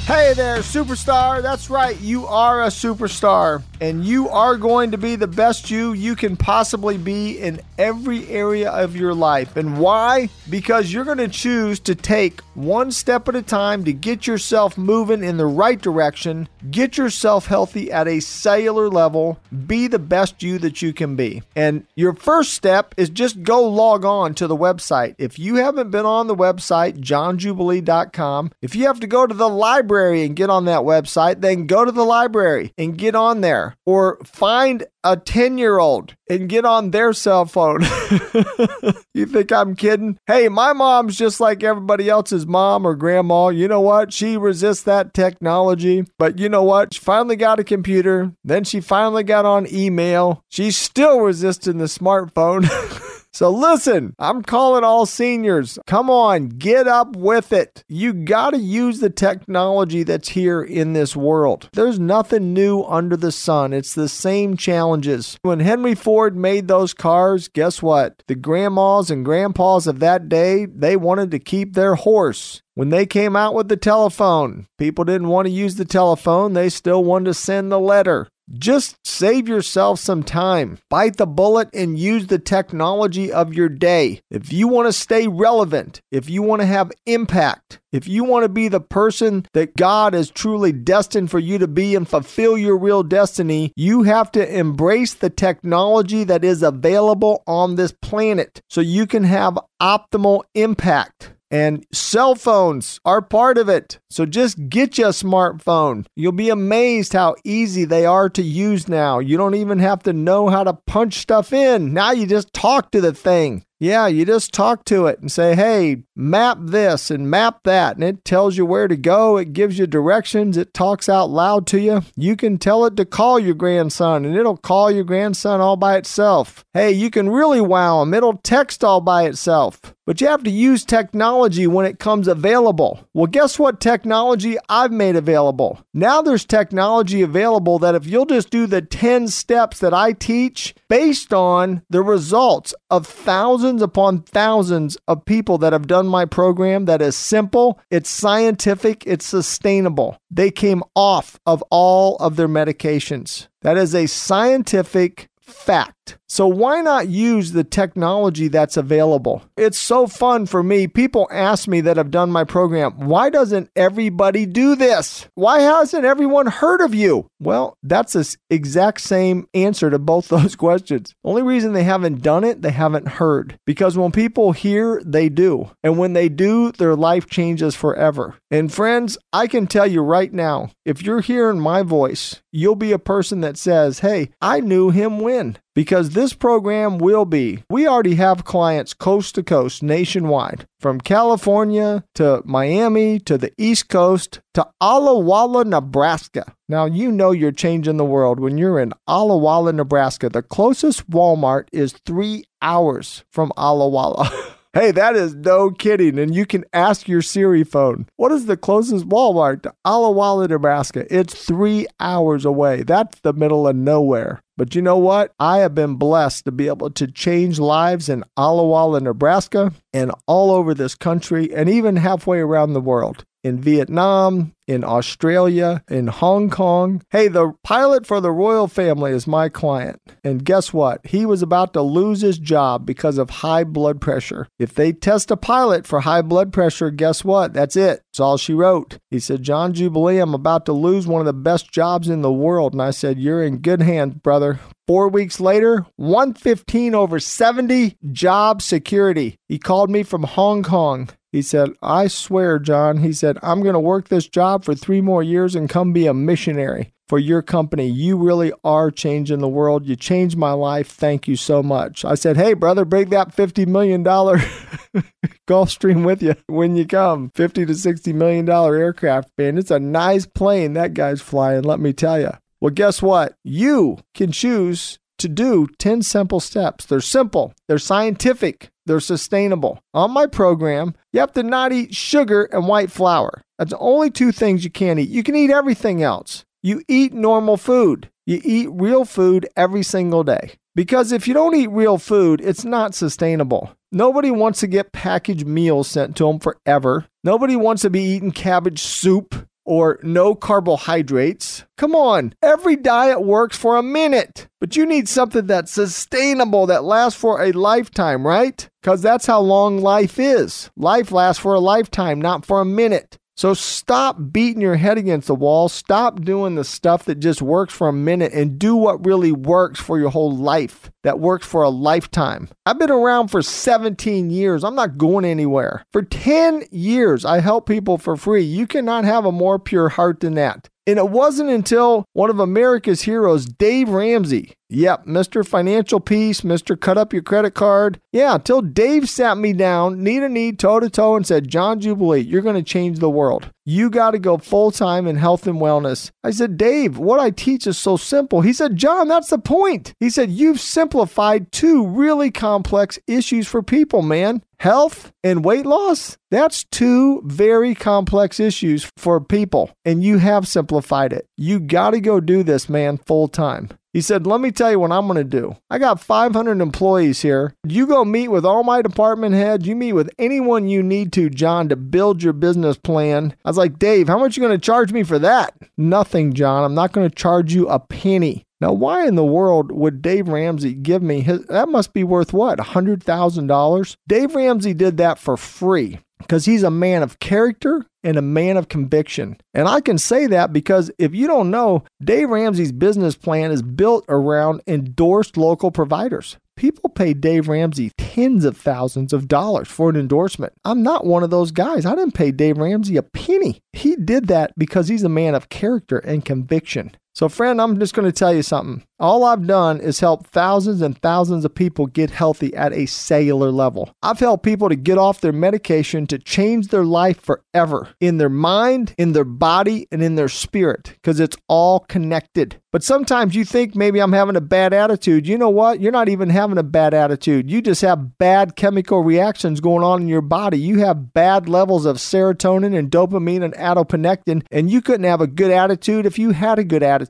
Hey there, superstar. That's right, you are a superstar. And you are going to be the best you you can possibly be in every area of your life. And why? Because you're going to choose to take one step at a time to get yourself moving in the right direction, get yourself healthy at a cellular level, be the best you that you can be. And your first step is just go log on to the website. If you haven't been on the website, johnjubilee.com, if you have to go to the library and get on that website, then go to the library and get on there or find a 10 year old and get on their cell phone. [LAUGHS] you think I'm kidding? Hey, my mom's just like everybody else's mom or grandma. You know what? She resists that technology. But you know what? She finally got a computer. Then she finally got on email. She's still resisting the smartphone. [LAUGHS] So listen, I'm calling all seniors. Come on, get up with it. You got to use the technology that's here in this world. There's nothing new under the sun. It's the same challenges. When Henry Ford made those cars, guess what? The grandmas and grandpas of that day, they wanted to keep their horse. When they came out with the telephone, people didn't want to use the telephone. They still wanted to send the letter. Just save yourself some time. Bite the bullet and use the technology of your day. If you want to stay relevant, if you want to have impact, if you want to be the person that God is truly destined for you to be and fulfill your real destiny, you have to embrace the technology that is available on this planet so you can have optimal impact. And cell phones are part of it. So just get you a smartphone. You'll be amazed how easy they are to use now. You don't even have to know how to punch stuff in. Now you just talk to the thing. Yeah, you just talk to it and say, hey, map this and map that. And it tells you where to go. It gives you directions. It talks out loud to you. You can tell it to call your grandson and it'll call your grandson all by itself. Hey, you can really wow him. It'll text all by itself. But you have to use technology when it comes available. Well, guess what technology I've made available? Now there's technology available that if you'll just do the 10 steps that I teach based on the results of thousands upon thousands of people that have done my program that is simple, it's scientific, it's sustainable. They came off of all of their medications. That is a scientific fact. So why not use the technology that's available? It's so fun for me. People ask me that have done my program, why doesn't everybody do this? Why hasn't everyone heard of you? Well, that's the exact same answer to both [LAUGHS] those questions. Only reason they haven't done it, they haven't heard. Because when people hear, they do. And when they do, their life changes forever. And friends, I can tell you right now, if you're hearing my voice, you'll be a person that says, Hey, I knew him when because this program will be. We already have clients coast to coast nationwide, from California to Miami to the East Coast to Alla Walla, Nebraska. Now, you know you're changing the world when you're in Alla Walla, Nebraska. The closest Walmart is three hours from Alla Walla. [LAUGHS] Hey, that is no kidding. And you can ask your Siri phone, what is the closest Walmart to Alla Walla, Nebraska? It's three hours away. That's the middle of nowhere. But you know what? I have been blessed to be able to change lives in Alla Walla, Nebraska, and all over this country, and even halfway around the world in Vietnam, in Australia, in Hong Kong. Hey, the pilot for the royal family is my client. And guess what? He was about to lose his job because of high blood pressure. If they test a pilot for high blood pressure, guess what? That's it. That's all she wrote. He said, John Jubilee, I'm about to lose one of the best jobs in the world. And I said, You're in good hands, brother. Four weeks later, 115 over 70 job security. He called me from Hong Kong. He said, I swear, John, he said, I'm going to work this job for three more years and come be a missionary for your company. You really are changing the world. You changed my life. Thank you so much. I said, Hey, brother, bring that $50 million [LAUGHS] Gulfstream with you when you come. 50 to 60 million dollar aircraft, man. It's a nice plane that guy's flying, let me tell you. Well, guess what? You can choose to do 10 simple steps. They're simple, they're scientific, they're sustainable. On my program, you have to not eat sugar and white flour. That's the only two things you can't eat. You can eat everything else. You eat normal food. You eat real food every single day. Because if you don't eat real food, it's not sustainable. Nobody wants to get packaged meals sent to them forever. Nobody wants to be eating cabbage soup or no carbohydrates. Come on, every diet works for a minute, but you need something that's sustainable that lasts for a lifetime, right? Because that's how long life is. Life lasts for a lifetime, not for a minute. So stop beating your head against the wall. Stop doing the stuff that just works for a minute and do what really works for your whole life, that works for a lifetime. I've been around for 17 years. I'm not going anywhere. For 10 years, I help people for free. You cannot have a more pure heart than that. And it wasn't until one of America's heroes, Dave Ramsey, yep, Mr. Financial Peace, Mr. Cut Up Your Credit Card. Yeah, until Dave sat me down, knee to knee, toe to toe, and said, John Jubilee, you're going to change the world. You got to go full time in health and wellness. I said, Dave, what I teach is so simple. He said, John, that's the point. He said, You've simplified two really complex issues for people, man. Health and weight loss, that's two very complex issues for people, and you have simplified it. You got to go do this, man, full time. He said, Let me tell you what I'm going to do. I got 500 employees here. You go meet with all my department heads. You meet with anyone you need to, John, to build your business plan. I was like, Dave, how much you going to charge me for that? Nothing, John. I'm not going to charge you a penny. Now, why in the world would Dave Ramsey give me his? That must be worth what, $100,000? Dave Ramsey did that for free because he's a man of character and a man of conviction. And I can say that because if you don't know, Dave Ramsey's business plan is built around endorsed local providers. People pay Dave Ramsey tens of thousands of dollars for an endorsement. I'm not one of those guys. I didn't pay Dave Ramsey a penny. He did that because he's a man of character and conviction. So, friend, I'm just going to tell you something. All I've done is help thousands and thousands of people get healthy at a cellular level. I've helped people to get off their medication to change their life forever in their mind, in their body, and in their spirit because it's all connected. But sometimes you think maybe I'm having a bad attitude. You know what? You're not even having a bad attitude. You just have bad chemical reactions going on in your body. You have bad levels of serotonin and dopamine and adiponectin, and you couldn't have a good attitude if you had a good attitude.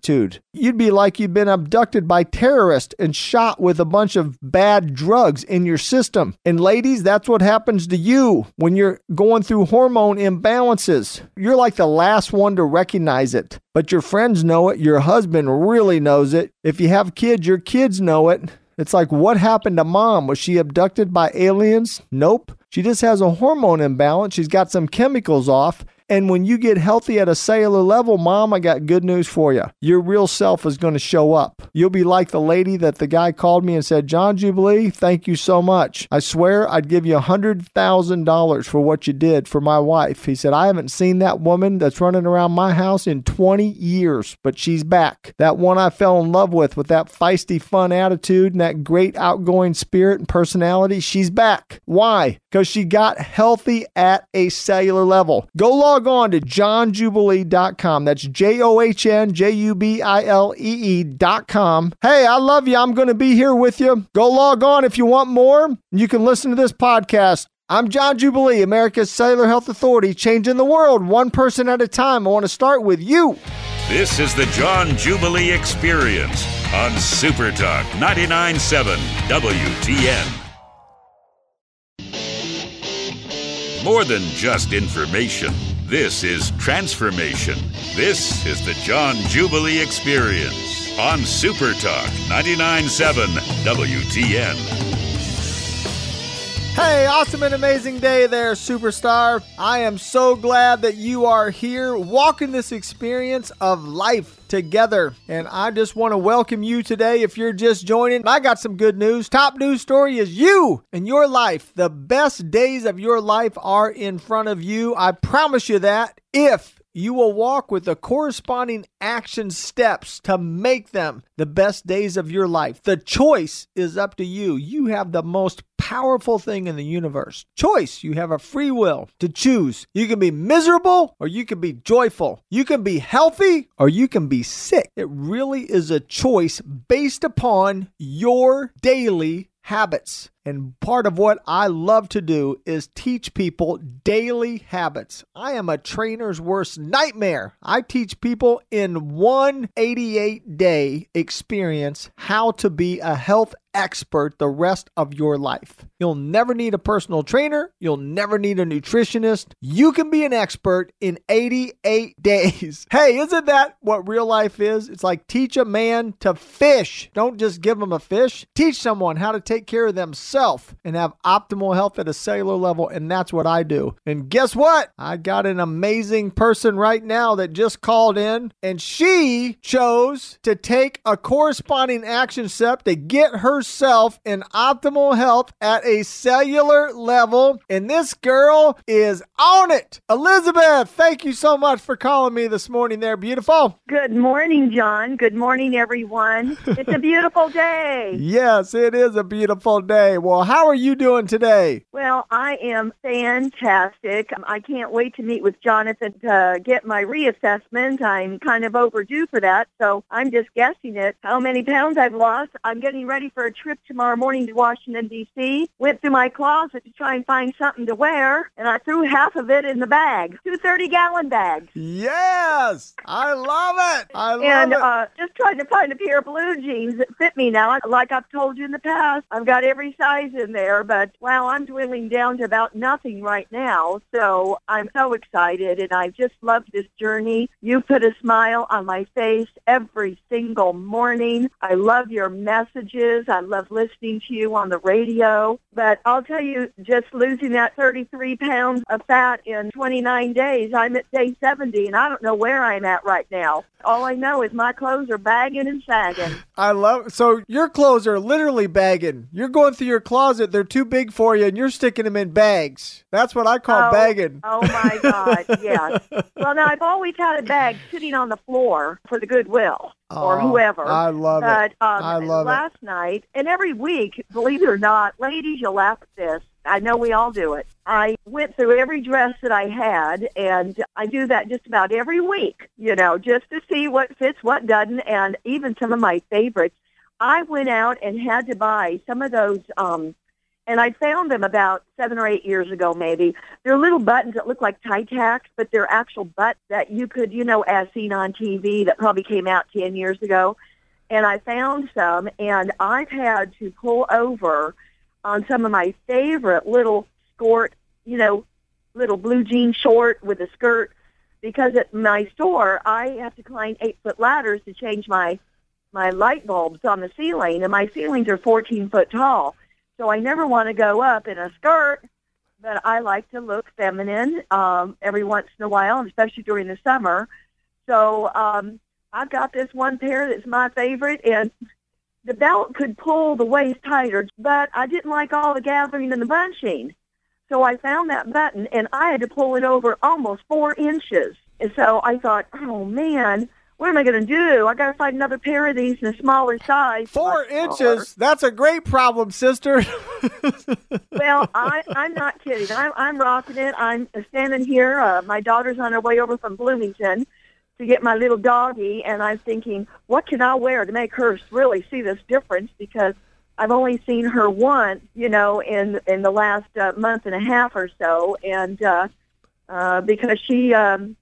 You'd be like you'd been abducted by terrorists and shot with a bunch of bad drugs in your system. And ladies, that's what happens to you when you're going through hormone imbalances. You're like the last one to recognize it. But your friends know it, your husband really knows it. If you have kids, your kids know it. It's like, what happened to mom? Was she abducted by aliens? Nope. She just has a hormone imbalance. She's got some chemicals off. And when you get healthy at a cellular level, mom, I got good news for you. Your real self is going to show up. You'll be like the lady that the guy called me and said, John Jubilee, thank you so much. I swear I'd give you a $100,000 for what you did for my wife. He said, I haven't seen that woman that's running around my house in 20 years, but she's back. That one I fell in love with, with that feisty, fun attitude and that great outgoing spirit and personality, she's back. Why? Because she got healthy at a cellular level. Go log on to johnjubilee.com. That's J O H N J U B I L E E.com. Hey, I love you. I'm going to be here with you. Go log on if you want more. You can listen to this podcast. I'm John Jubilee, America's Cellular Health Authority, changing the world one person at a time. I want to start with you. This is the John Jubilee Experience on Super Talk 99.7 WTN. More than just information. This is transformation. This is the John Jubilee Experience on Super Talk 99.7 WTN. Hey, awesome and amazing day there, superstar. I am so glad that you are here walking this experience of life together. And I just want to welcome you today if you're just joining. I got some good news. Top news story is you and your life. The best days of your life are in front of you. I promise you that if you will walk with the corresponding action steps to make them the best days of your life. The choice is up to you. You have the most powerful thing in the universe. Choice. You have a free will to choose. You can be miserable or you can be joyful. You can be healthy or you can be sick. It really is a choice based upon your daily habits. And part of what I love to do is teach people daily habits. I am a trainer's worst nightmare. I teach people in one 88 day experience how to be a health expert the rest of your life. You'll never need a personal trainer. You'll never need a nutritionist. You can be an expert in 88 [LAUGHS] days. Hey, isn't that what real life is? It's like teach a man to fish. Don't just give him a fish. Teach someone how to take care of themselves and have optimal health at a cellular level. And that's what I do. And guess what? I got an amazing person right now that just called in and she chose to take a corresponding action step to get herself in optimal health at a cellular level. And this girl is on it. Elizabeth, thank you so much for calling me this morning there, beautiful. Good morning, John. Good morning, everyone. [LAUGHS] It's a beautiful day. yes, it is a beautiful day. Well, how are you doing today? Well, I am fantastic. I can't wait to meet with Jonathan to get my reassessment. I'm kind of overdue for that, so I'm just guessing it. How many pounds I've lost? I'm getting ready for a trip tomorrow morning to Washington, D.C. Went through my closet to try and find something to wear, and I threw half of it in the bag. Two 30-gallon bags. Yes! I love it! I love and, it! uh, just trying to find a pair of blue jeans that fit me now. Like I've told you in the past, I've got every size in there, but wow, I'm dwindling down to about nothing right now. So I'm so excited, and I just love this journey. You put a smile on my face every single morning. I love your messages. I love listening to you on the radio. But I'll tell you, just losing that 33 pounds of fat in 29 days, I'm at day 70, and I don't know where I'm at right now. All I know is my clothes are bagging and sagging. I love so your clothes are literally bagging. You're going through your closet; they're too big for you, and you're sticking them in bags. That's what I call oh, bagging. Oh my God! [LAUGHS] Yes. well, now I've always had a bag sitting on the floor for the Goodwill or Oh, whoever. I love but, it. Um, I love it. last night and every week, believe it or not, ladies, you'll laugh at this. I know we all do it. I went through every dress that I had, and I do that just about every week, you know, just to see what fits, what doesn't, and even some of my favorites. I went out and had to buy some of those, um, and I found them about seven or eight years ago, maybe. They're little buttons that look like tie tacks, but they're actual butts that you could, you know, as seen on TV that probably came out 10 years ago. And I found some, and I've had to pull over on some of my favorite little skort, you know, little blue jean short with a skirt because at my store I have to climb eight foot ladders to change my my light bulbs on the ceiling and my ceilings are 14 foot tall. So I never want to go up in a skirt, but I like to look feminine um, every once in a while, and especially during the summer. So um, I've got this one pair that's my favorite, and the belt could pull the waist tighter, but I didn't like all the gathering and the bunching. So I found that button, and I had to pull it over almost four inches. And so I thought, oh man, what am I going to do? I got to find another pair of these in a smaller size. Four inches. That's a great problem, sister. [LAUGHS] well, I, I'm not kidding. I'm, I'm rocking it. I'm standing here. Uh, my daughter's on her way over from Bloomington to get my little doggy, and I'm thinking, what can I wear to make her really see this difference? Because I've only seen her once, you know, in in the last uh, month and a half or so, and uh, uh, because she, um,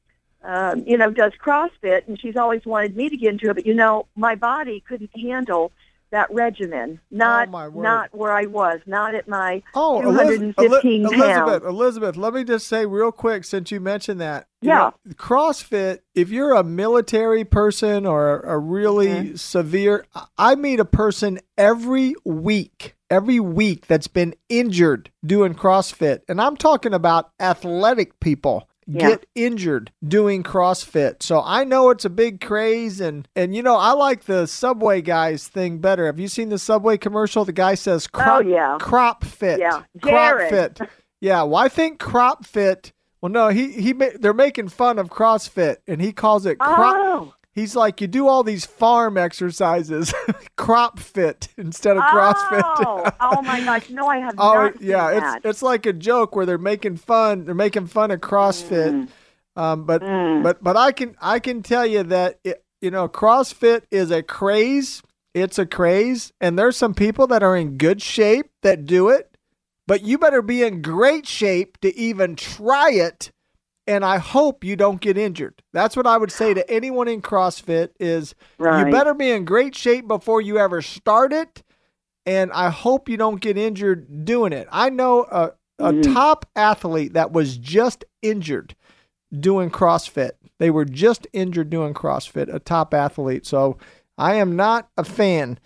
um, you know, does CrossFit, and she's always wanted me to get into it, but you know, my body couldn't handle that regimen. Not Oh, not where I was. Not at my Oh, 215 Eli- pounds. Elizabeth, Elizabeth, let me just say real quick since you mentioned that. you Yeah. know, CrossFit, if you're a military person or a really Mm-hmm. severe, I meet a person every week, every week that's been injured doing CrossFit. And I'm talking about athletic people. Yeah. Get injured doing CrossFit. So I know it's a big craze and and you know, I like the Subway guys thing better. Have you seen the Subway commercial? The guy says oh, crop, Oh, yeah. crop fit. Yeah. Crop fit. Yeah, well I think crop fit well no, he he they're making fun of CrossFit and he calls it crop Oh, He's like you do all these farm exercises, [LAUGHS] crop fit instead of CrossFit. Oh, oh my [LAUGHS] gosh! No, I have Oh not. yeah, it's that. it's like a joke where they're making fun. They're making fun of CrossFit, um, but Mm. but but I can I can tell you that it, you know CrossFit is a craze. it's a craze, and there's some people that are in good shape that do it, but you better be in great shape to even try it. And I hope you don't get injured. That's what I would say to anyone in CrossFit is Right. you better be in great shape before you ever start it. And I hope you don't get injured doing it. I know a, a Mm-hmm. top athlete that was just injured doing CrossFit. They were just injured doing CrossFit, a top athlete. So I am not a fan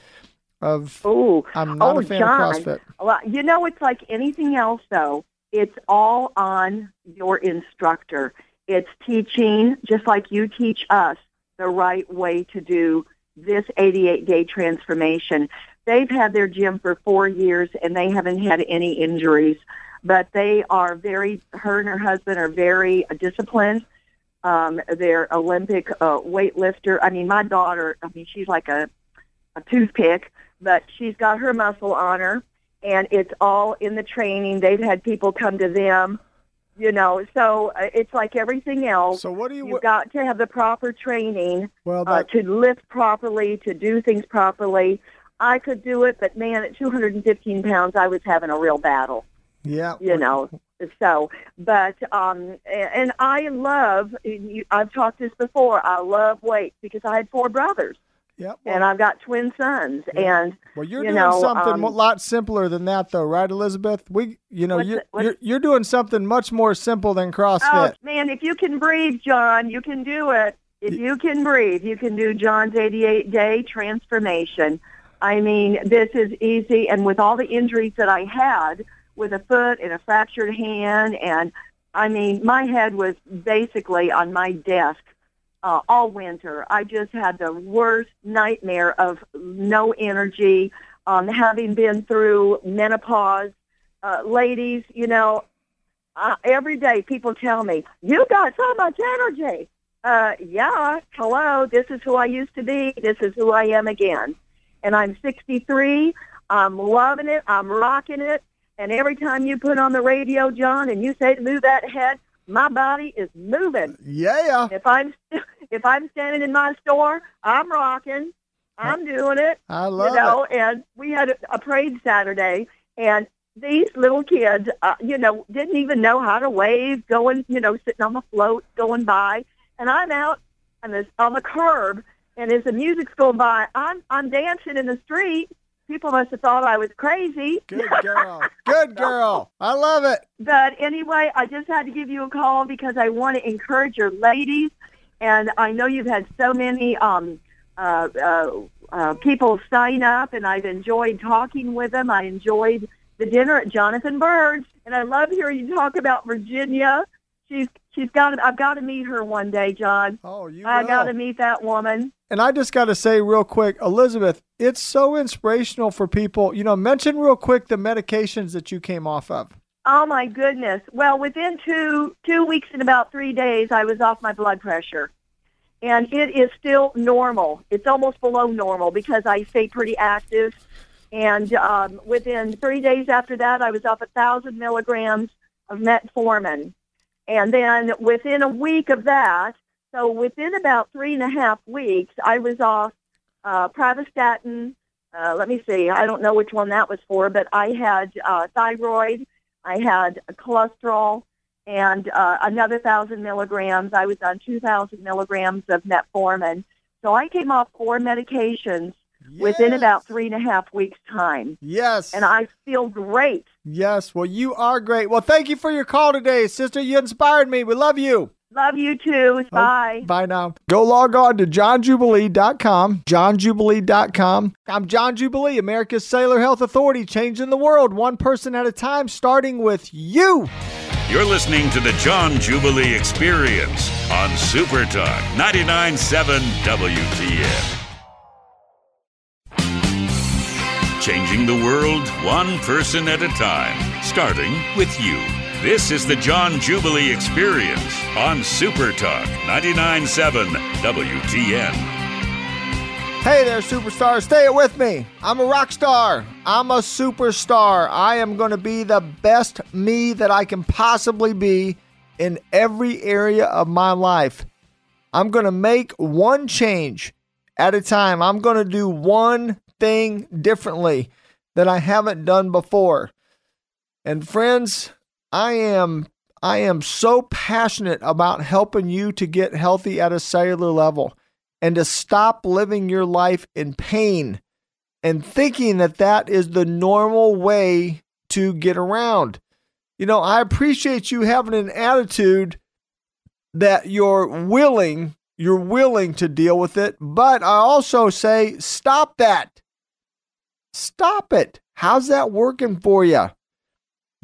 of. Oh, I'm not oh, a fan John. of CrossFit. Well, you know, it's like anything else, though. It's all on your instructor. It's teaching, just like you teach us, the right way to do this 88 day transformation. They've had their gym for four years and they haven't had any injuries, but they are very, her and her husband are very disciplined. Um, they're Olympic uh, weightlifter. I mean, my daughter, I mean, she's like a, a toothpick, but she's got her muscle on her and it's all in the training. They've had people come to them, you know. So uh, it's like everything else. So what do you? You've got to have the proper training well, uh, to lift properly, to do things properly. I could do it, but man, at 215 pounds, I was having a real battle yeah. you know so but um and i love i've talked this before i love weights because i had four brothers Yeah. and i've got twin sons and well, you're you doing know, something um, a lot simpler than that, though, right, Elizabeth? We, you know, you're, what's- you're you're doing something much more simple than CrossFit. oh man if you can breathe john you can do it if you can breathe you can do john's 88 day transformation i mean this is easy and with all the injuries that i had with a foot and a fractured hand and i mean my head was basically on my desk uh, all winter i just had the worst nightmare of no energy um, having been through menopause uh, ladies you know uh, every day people tell me, you got so much energy. Uh, yeah, hello, this is who I used to be. This is who I am again. And I'm 63. I'm loving it. I'm rocking it. And every time you put on the radio, John, and you say move that head, my body is moving. yeah. If I'm [LAUGHS] if I'm standing in my store, I'm rocking. I'm doing it I love it. you know, and we had a, a parade Saturday, and these little kids, uh, you know, didn't even know how to wave, going, you know, sitting on the float, going by, and I'm out on the on the curb, and as the music's going by, I'm I'm dancing in the street. People must have thought I was crazy. Good girl. Good girl. I love it. But anyway, I just had to give you a call because I want to encourage your ladies, and I know you've had so many um, uh, uh, uh, people sign up, and I've enjoyed talking with them. I enjoyed the dinner at Jonathan Bird's, and I love hearing you talk about Virginia. She's she's got. To, I've got to meet her one day, John. Oh, you I got to meet that woman. And I just got to say real quick, Elizabeth, it's so inspirational for people. You know, mention real quick the medications that you came off of. Oh my goodness! Well, within two two weeks and about three days, I was off my blood pressure, and it is still normal. It's almost below normal because I stay pretty active. And um, within three days after that, I was off a thousand milligrams of metformin, and then within a week of that, so within about three and a half weeks, I was off uh, pravastatin. Uh, let me see. I don't know which one that was for, but I had uh, thyroid. I had cholesterol and uh, another thousand milligrams. I was on two thousand milligrams of metformin. So I came off four medications within about three and a half weeks' time, Yes. and I feel great. yes. Well, you are great. Well, thank you for your call today, sister. You inspired me. We love you. Love you too. Bye. Bye now. Go log on to johnjubilee.com, johnjubilee.com. I'm John Jubilee, America's Cellular Health Authority, changing the world one person at a time, starting with you. You're listening to the John Jubilee Experience on Super Talk 99.7 WTN. Changing the world one person at a time, starting with you. This is the John Jubilee Experience on Super Talk 99.7 WTN. Hey there, superstar. Stay with me. I'm a rock star. I'm a superstar. I am going to be the best me that I can possibly be in every area of my life. I'm going to make one change at a time. I'm going to do one thing differently that I haven't done before. And friends, I am I am so passionate about helping you to get healthy at a cellular level and to stop living your life in pain and thinking that that is the normal way to get around. You know, I appreciate you having an attitude that you're willing, you're willing to deal with it, but I also say stop that. Stop it. How's that working for you?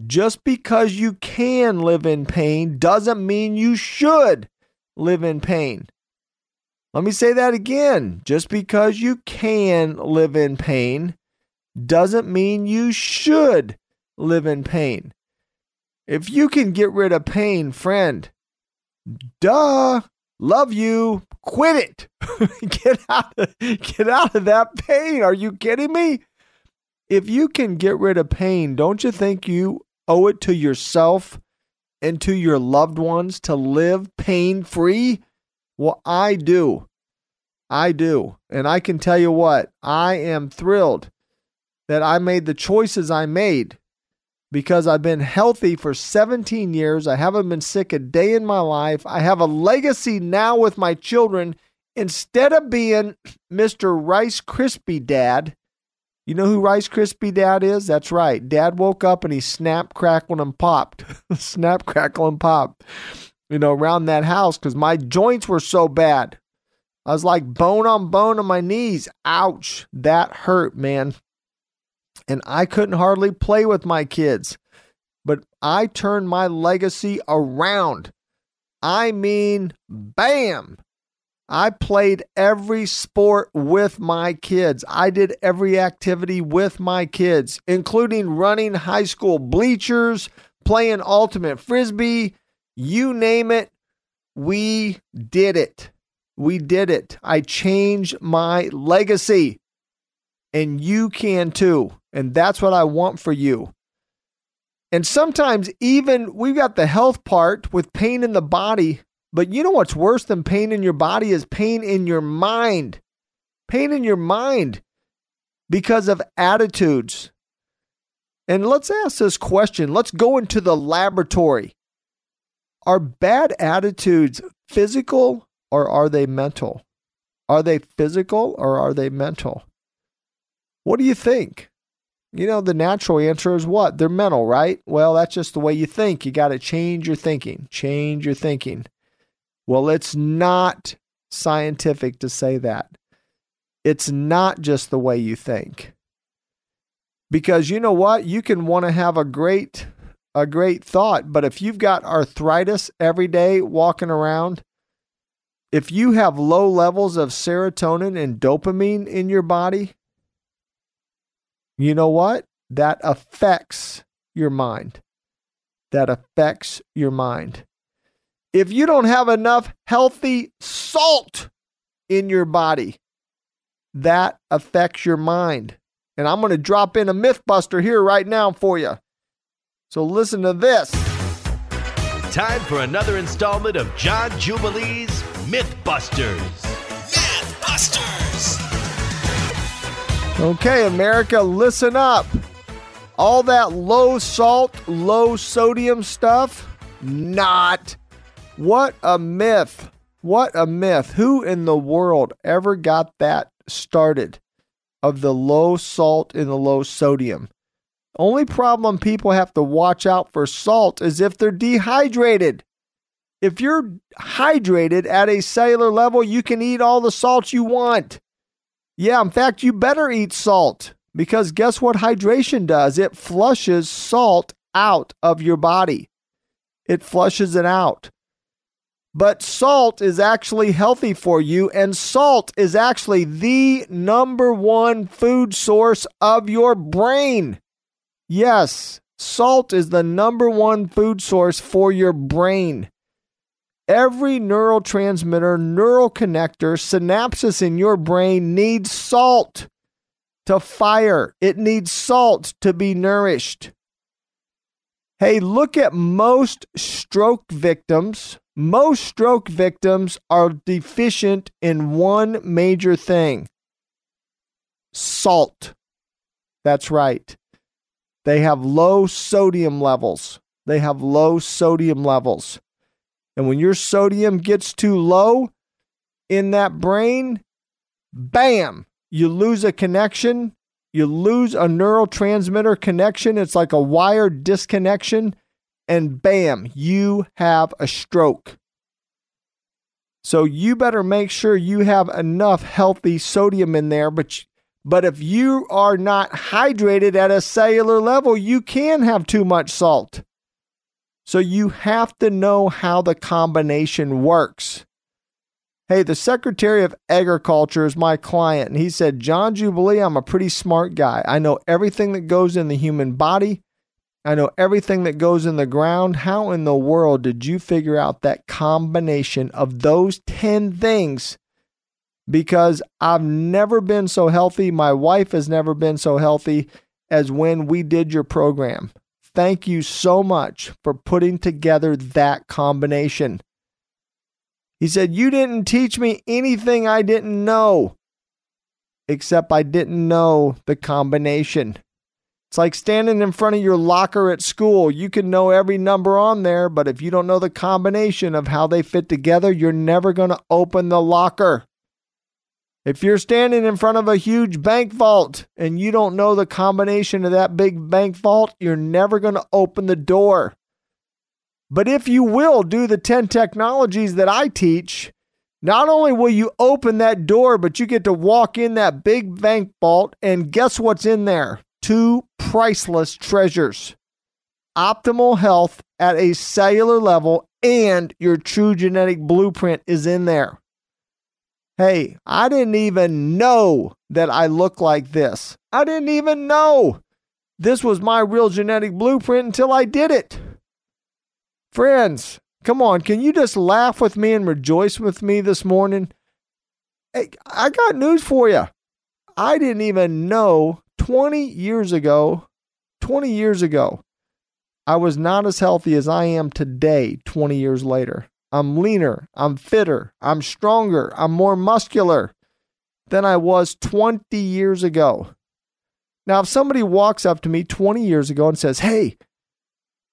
Just because you can live in pain doesn't mean you should live in pain. Let me say that again. Just because you can live in pain doesn't mean you should live in pain. If you can get rid of pain, friend, duh, love you, quit it. [LAUGHS] get out of, get out of that pain. Are you kidding me? If you can get rid of pain, don't you think you owe it to yourself and to your loved ones to live pain free? Well, I do. I do. And I can tell you what, I am thrilled that I made the choices I made because I've been healthy for 17 years. I haven't been sick a day in my life. I have a legacy now with my children. Instead of being Mr. Rice Krispie Dad, you know who Rice Krispie Dad is? That's right. Dad woke up and he snapped, crackled, and popped. [LAUGHS] Snap, crackle, and pop you know, around that house because my joints were so bad. I was like bone on bone on my knees. Ouch. That hurt, man. And I couldn't hardly play with my kids. But I turned my legacy around. I mean, bam. I played every sport with my kids. I did every activity with my kids, including running high school bleachers, playing ultimate frisbee, you name it, we did it. We did it. I changed my legacy. And you can too. And that's what I want for you. And sometimes, even we've got the health part with pain in the body, but you know what's worse than pain in your body is pain in your mind. Pain in your mind because of attitudes. And let's ask this question. Let's go into the laboratory. Are bad attitudes physical or are they mental? Are they physical or are they mental? What do you think? You know, the natural answer is what? They're mental, right? Well, that's just the way you think. You got to change your thinking. Change your thinking. Well, it's not scientific to say that. It's not just the way you think. Because you know what? You can want to have a great a great thought, but if you've got arthritis every day walking around, if you have low levels of serotonin and dopamine in your body, you know what? That affects your mind. That affects your mind. If you don't have enough healthy salt in your body, that affects your mind. And I'm going to drop in a myth buster here right now for you. So listen to this. Time for another installment of John Jubilee's Mythbusters. Mythbusters. Okay, America, listen up. All that low salt, low sodium stuff, not. What a myth. What a myth. Who in the world ever got that started of the low salt and the low sodium? Only problem people have to watch out for salt is if they're dehydrated. If you're hydrated at a cellular level, you can eat all the salt you want. Yeah, in fact, you better eat salt because guess what hydration does? It flushes salt out of your body, it flushes it out. But salt is actually healthy for you, and salt is actually the number one food source of your brain. Yes, salt is the number one food source for your brain. Every neurotransmitter, neural connector, synapses in your brain needs salt to fire. It needs salt to be nourished. Hey, look at most stroke victims. Most stroke victims are deficient in one major thing salt. That's right. They have low sodium levels. They have low sodium levels. And when your sodium gets too low in that brain, bam, you lose a connection. You lose a neurotransmitter connection. It's like a wire disconnection. And bam, you have a stroke. So you better make sure you have enough healthy sodium in there. But, but if you are not hydrated at a cellular level, you can have too much salt. So you have to know how the combination works. Hey, the Secretary of Agriculture is my client, and he said, John Jubilee, I'm a pretty smart guy. I know everything that goes in the human body. I know everything that goes in the ground. How in the world did you figure out that combination of those 10 things? Because I've never been so healthy. My wife has never been so healthy as when we did your program. Thank you so much for putting together that combination. He said, You didn't teach me anything I didn't know, except I didn't know the combination. It's like standing in front of your locker at school. You can know every number on there, but if you don't know the combination of how they fit together, you're never going to open the locker. If you're standing in front of a huge bank vault and you don't know the combination of that big bank vault, you're never going to open the door. But if you will do the 10 technologies that I teach, not only will you open that door, but you get to walk in that big bank vault and guess what's in there? Two priceless treasures optimal health at a cellular level, and your true genetic blueprint is in there. Hey, I didn't even know that I look like this. I didn't even know this was my real genetic blueprint until I did it. Friends, come on, can you just laugh with me and rejoice with me this morning? Hey, I got news for you. I didn't even know 20 years ago, 20 years ago, I was not as healthy as I am today, 20 years later. I'm leaner, I'm fitter, I'm stronger, I'm more muscular than I was 20 years ago. Now, if somebody walks up to me 20 years ago and says, Hey,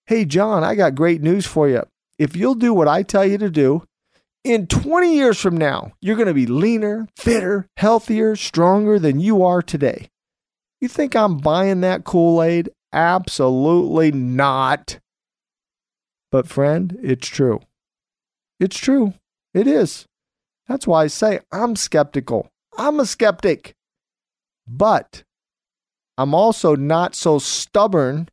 hey, John, I got great news for you. If you'll do what I tell you to do, in 20 years from now, you're going to be leaner, fitter, healthier, stronger than you are today. You think I'm buying that Kool Aid? Absolutely not. But, friend, it's true. It's true. It is. That's why I say I'm skeptical. I'm a skeptic. But I'm also not so stubborn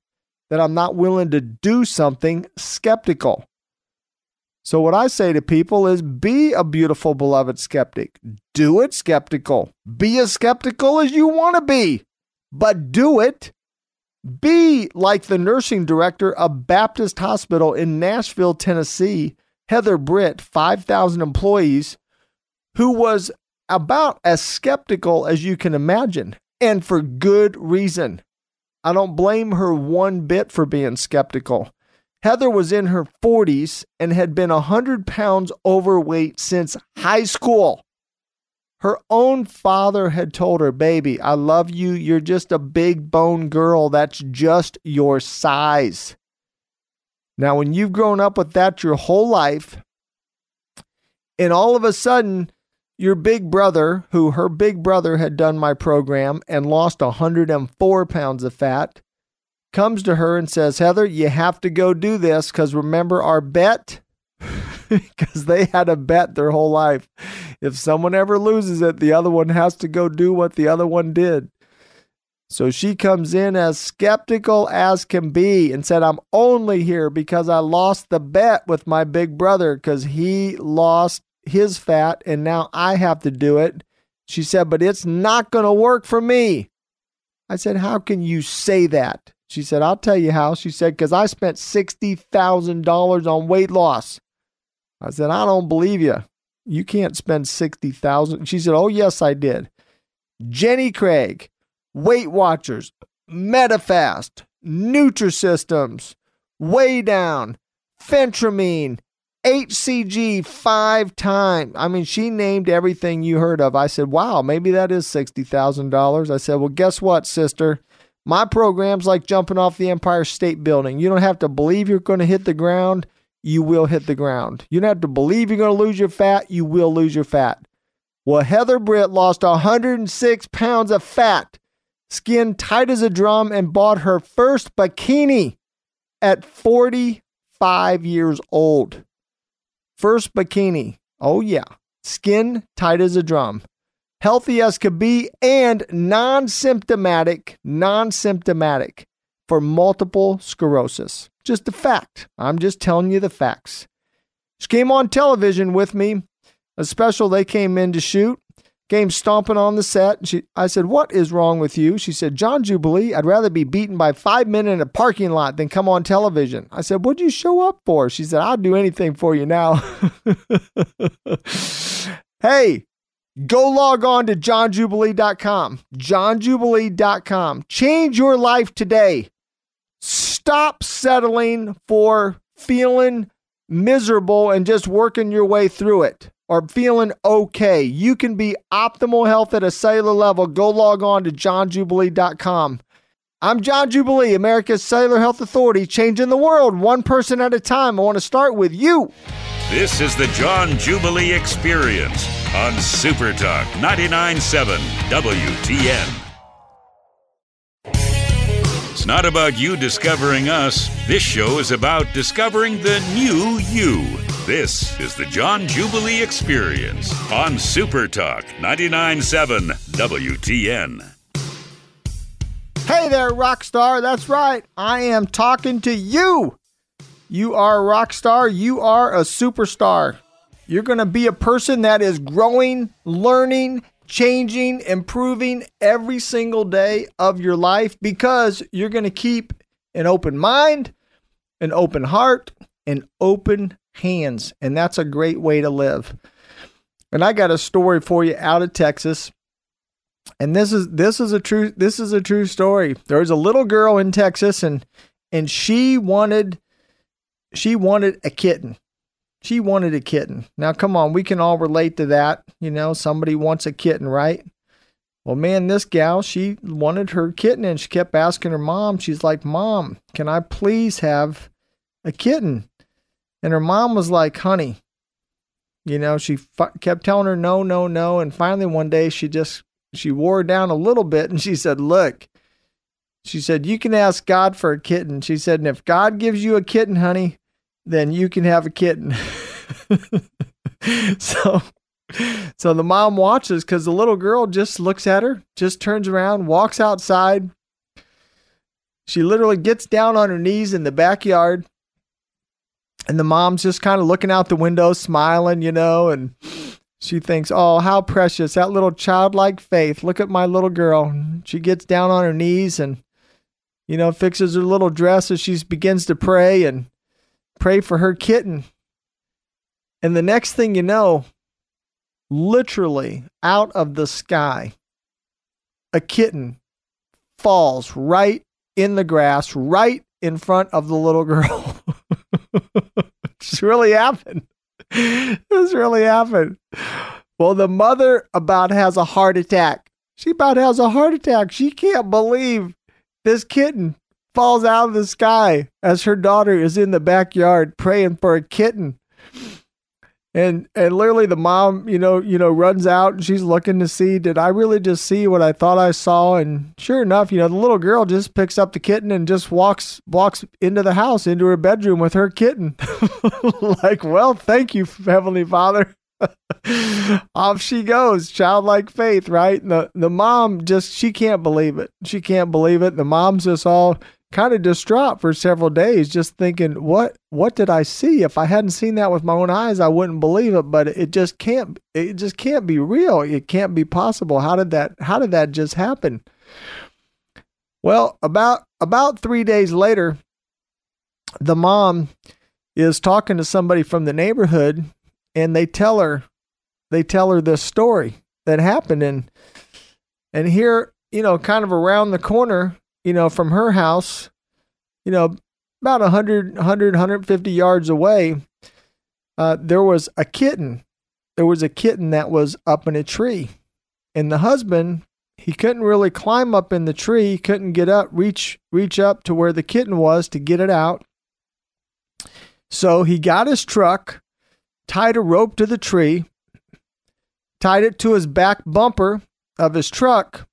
that I'm not willing to do something skeptical. So, what I say to people is be a beautiful, beloved skeptic. Do it skeptical. Be as skeptical as you want to be, but do it. Be like the nursing director of Baptist Hospital in Nashville, Tennessee, Heather Britt, 5,000 employees, who was about as skeptical as you can imagine, and for good reason. I don't blame her one bit for being skeptical. Heather was in her 40s and had been 100 pounds overweight since high school. Her own father had told her, Baby, I love you. You're just a big bone girl. That's just your size. Now, when you've grown up with that your whole life, and all of a sudden, your big brother, who her big brother had done my program and lost 104 pounds of fat, comes to her and says, Heather, you have to go do this because remember our bet? [LAUGHS] Because they had a bet their whole life. If someone ever loses it, the other one has to go do what the other one did. So she comes in as skeptical as can be and said, I'm only here because I lost the bet with my big brother because he lost his fat and now I have to do it. She said, but it's not going to work for me. I said, How can you say that? She said, I'll tell you how. She said, Because I spent $60,000 on weight loss. I said, I don't believe you. You can't spend 60000 She said, Oh, yes, I did. Jenny Craig, Weight Watchers, Medifast, Nutrisystems, Way Down, Phentermine, HCG five times. I mean, she named everything you heard of. I said, wow, maybe that is $60,000. I said, well, guess what, sister? My program's like jumping off the Empire State Building. You don't have to believe you're going to hit the ground. You will hit the ground. You don't have to believe you're going to lose your fat. You will lose your fat. Well, Heather Britt lost 106 pounds of fat, skin tight as a drum, and bought her first bikini at 45 years old. First bikini. Oh, yeah. Skin tight as a drum. Healthy as could be and non symptomatic, non symptomatic for multiple sclerosis. Just a fact. I'm just telling you the facts. She came on television with me, a special they came in to shoot. Came stomping on the set. She, I said, What is wrong with you? She said, John Jubilee, I'd rather be beaten by five men in a parking lot than come on television. I said, What'd you show up for? She said, I'll do anything for you now. [LAUGHS] hey, go log on to johnjubilee.com. Johnjubilee.com. Change your life today. Stop settling for feeling miserable and just working your way through it or feeling okay. You can be optimal health at a cellular level. Go log on to johnjubilee.com. I'm John Jubilee, America's Cellular Health Authority, changing the world one person at a time. I want to start with you. This is the John Jubilee Experience on Super Talk 99.7 WTN. Not about you discovering us. This show is about discovering the new you. This is the John Jubilee Experience on Super Talk 99.7 WTN. Hey there, rock star. That's right. I am talking to you. You are a rock star. You are a superstar. You're going to be a person that is growing, learning, changing, improving every single day of your life because you're going to keep an open mind, an open heart, and open hands. And that's a great way to live. And I got a story for you out of Texas and this is this is a true this is a true story. There was a little girl in Texas and and she wanted she wanted a kitten. She wanted a kitten. Now come on, we can all relate to that. You know, somebody wants a kitten, right? Well, man, this gal, she wanted her kitten and she kept asking her mom. She's like, "Mom, can I please have a kitten?" And her mom was like, "Honey, you know, she f- kept telling her no, no, no, and finally one day she just she wore down a little bit and she said, Look, she said, You can ask God for a kitten. She said, And if God gives you a kitten, honey, then you can have a kitten. [LAUGHS] so so the mom watches because the little girl just looks at her, just turns around, walks outside. She literally gets down on her knees in the backyard. And the mom's just kind of looking out the window, smiling, you know, and she thinks, oh, how precious, that little childlike faith. Look at my little girl. She gets down on her knees and, you know, fixes her little dress as she begins to pray and pray for her kitten. And the next thing you know, literally out of the sky, a kitten falls right in the grass, right in front of the little girl. [LAUGHS] it's really happened. this really happened. Well, the mother about has a heart attack. She about has a heart attack. She can't believe this kitten falls out of the sky as her daughter is in the backyard praying for a kitten. And and literally the mom, you know, you know, runs out and she's looking to see, did I really just see what I thought I saw? And sure enough, you know, the little girl just picks up the kitten and just walks walks into the house, into her bedroom with her kitten. [LAUGHS] like, well, thank you, Heavenly Father. [LAUGHS] Off she goes, childlike faith, right? And the the mom just she can't believe it. She can't believe it. The mom's just all kind of distraught for several days, just thinking, what what did I see? If I hadn't seen that with my own eyes, I wouldn't believe it. But it just can't it just can't be real. It can't be possible. How did that how did that just happen? Well, about about three days later, the mom is talking to somebody from the neighborhood and they tell her they tell her this story that happened and and here you know kind of around the corner you know, from her house, you know, about 100, 100, 150 yards away, uh, there was a kitten. There was a kitten that was up in a tree, and the husband he couldn't really climb up in the tree. He couldn't get up, reach reach up to where the kitten was to get it out. So he got his truck, tied a rope to the tree, tied it to his back bumper of his truck,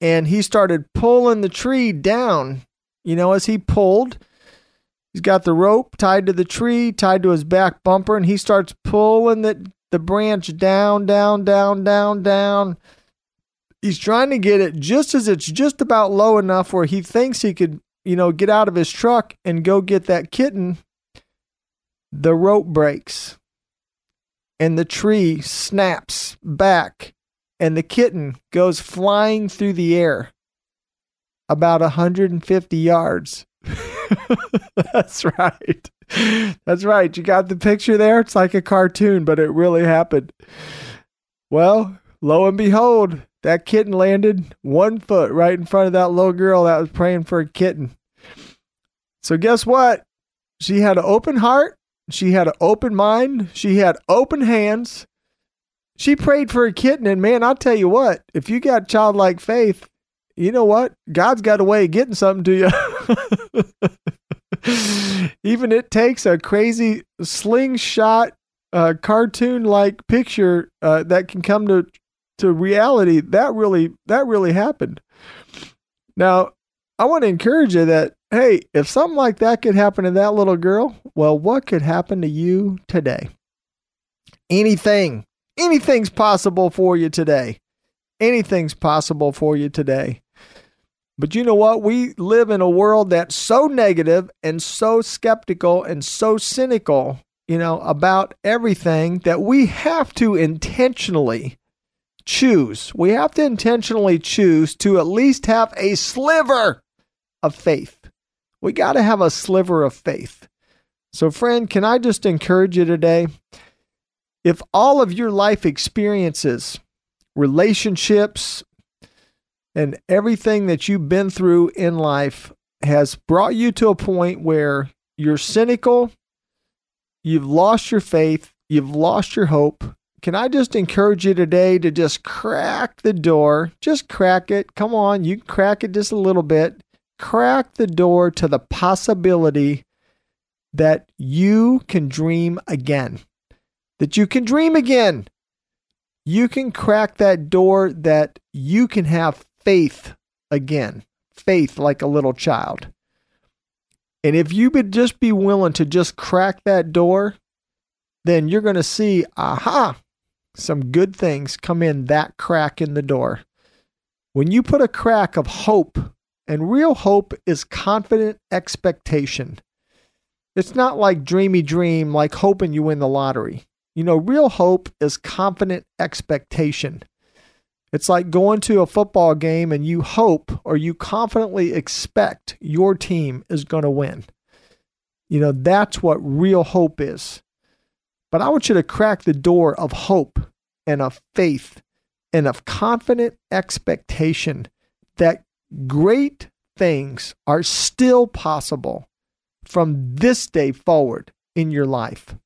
and he started pulling the tree down. You know, as he pulled, he's got the rope tied to the tree, tied to his back bumper, and he starts pulling the, the branch down, down, down, down, down. He's trying to get it just as it's just about low enough where he thinks he could, you know, get out of his truck and go get that kitten. The rope breaks and the tree snaps back and the kitten goes flying through the air about 150 yards. [LAUGHS] That's right. That's right. You got the picture there? It's like a cartoon, but it really happened. Well, lo and behold, that kitten landed one foot right in front of that little girl that was praying for a kitten. So, guess what? She had an open heart, she had an open mind, she had open hands, she prayed for a kitten, and man, I'll tell you what, if you got childlike faith, you know what? God's got a way of getting something to you. [LAUGHS] Even it takes a crazy slingshot, uh, cartoon like picture uh, that can come to to reality. That really that really happened. Now, I want to encourage you that hey, if something like that could happen to that little girl, well, what could happen to you today? Anything anything's possible for you today. Anything's possible for you today. But you know what? We live in a world that's so negative and so skeptical and so cynical, you know, about everything that we have to intentionally choose. We have to intentionally choose to at least have a sliver of faith. We got to have a sliver of faith. So, friend, can I just encourage you today? If all of your life experiences, relationships, and everything that you've been through in life has brought you to a point where you're cynical, you've lost your faith, you've lost your hope, can I just encourage you today to just crack the door? Just crack it. Come on, you can crack it just a little bit. Crack the door to the possibility that you can dream again that you can dream again. You can crack that door that you can have faith again, faith like a little child. And if you would just be willing to just crack that door, then you're going to see, aha, some good things come in that crack in the door. When you put a crack of hope, and real hope is confident expectation. It's not like dreamy dream, like hoping you win the lottery. You know, real hope is confident expectation. It's like going to a football game and you hope or you confidently expect your team is going to win. You know, that's what real hope is. But I want you to crack the door of hope and of faith and of confident expectation that great things are still possible from this day forward in your life.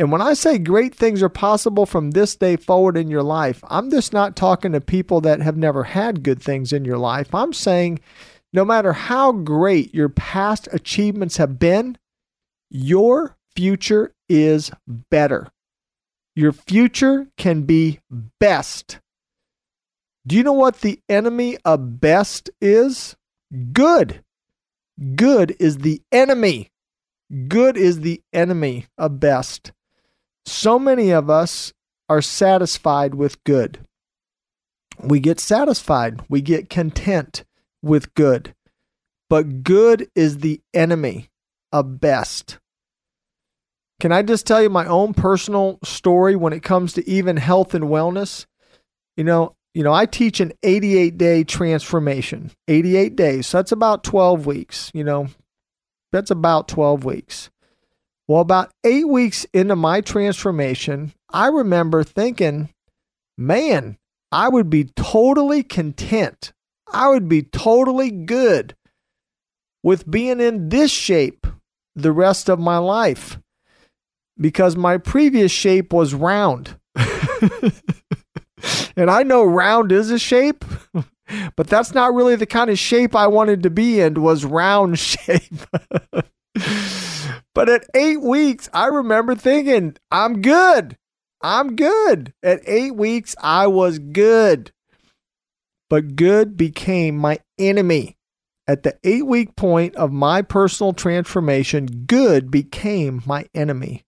And when I say great things are possible from this day forward in your life, I'm just not talking to people that have never had good things in your life. I'm saying no matter how great your past achievements have been, your future is better. Your future can be best. Do you know what the enemy of best is? Good. Good is the enemy. Good is the enemy of best. So many of us are satisfied with good. We get satisfied, we get content with good. But good is the enemy of best. Can I just tell you my own personal story when it comes to even health and wellness? You know, you know, I teach an 88 day transformation. 88 days. So that's about 12 weeks, you know. That's about 12 weeks. Well, about eight weeks into my transformation, I remember thinking, man, I would be totally content. I would be totally good with being in this shape the rest of my life. because my previous shape was round. [LAUGHS] and I know round is a shape, but that's not really the kind of shape I wanted to be in was round [LAUGHS] shape. But at 8 weeks, I remember thinking, I'm good. I'm good. At 8 weeks, I was good. But good became my enemy. At the 8 week point of my personal transformation, good became my enemy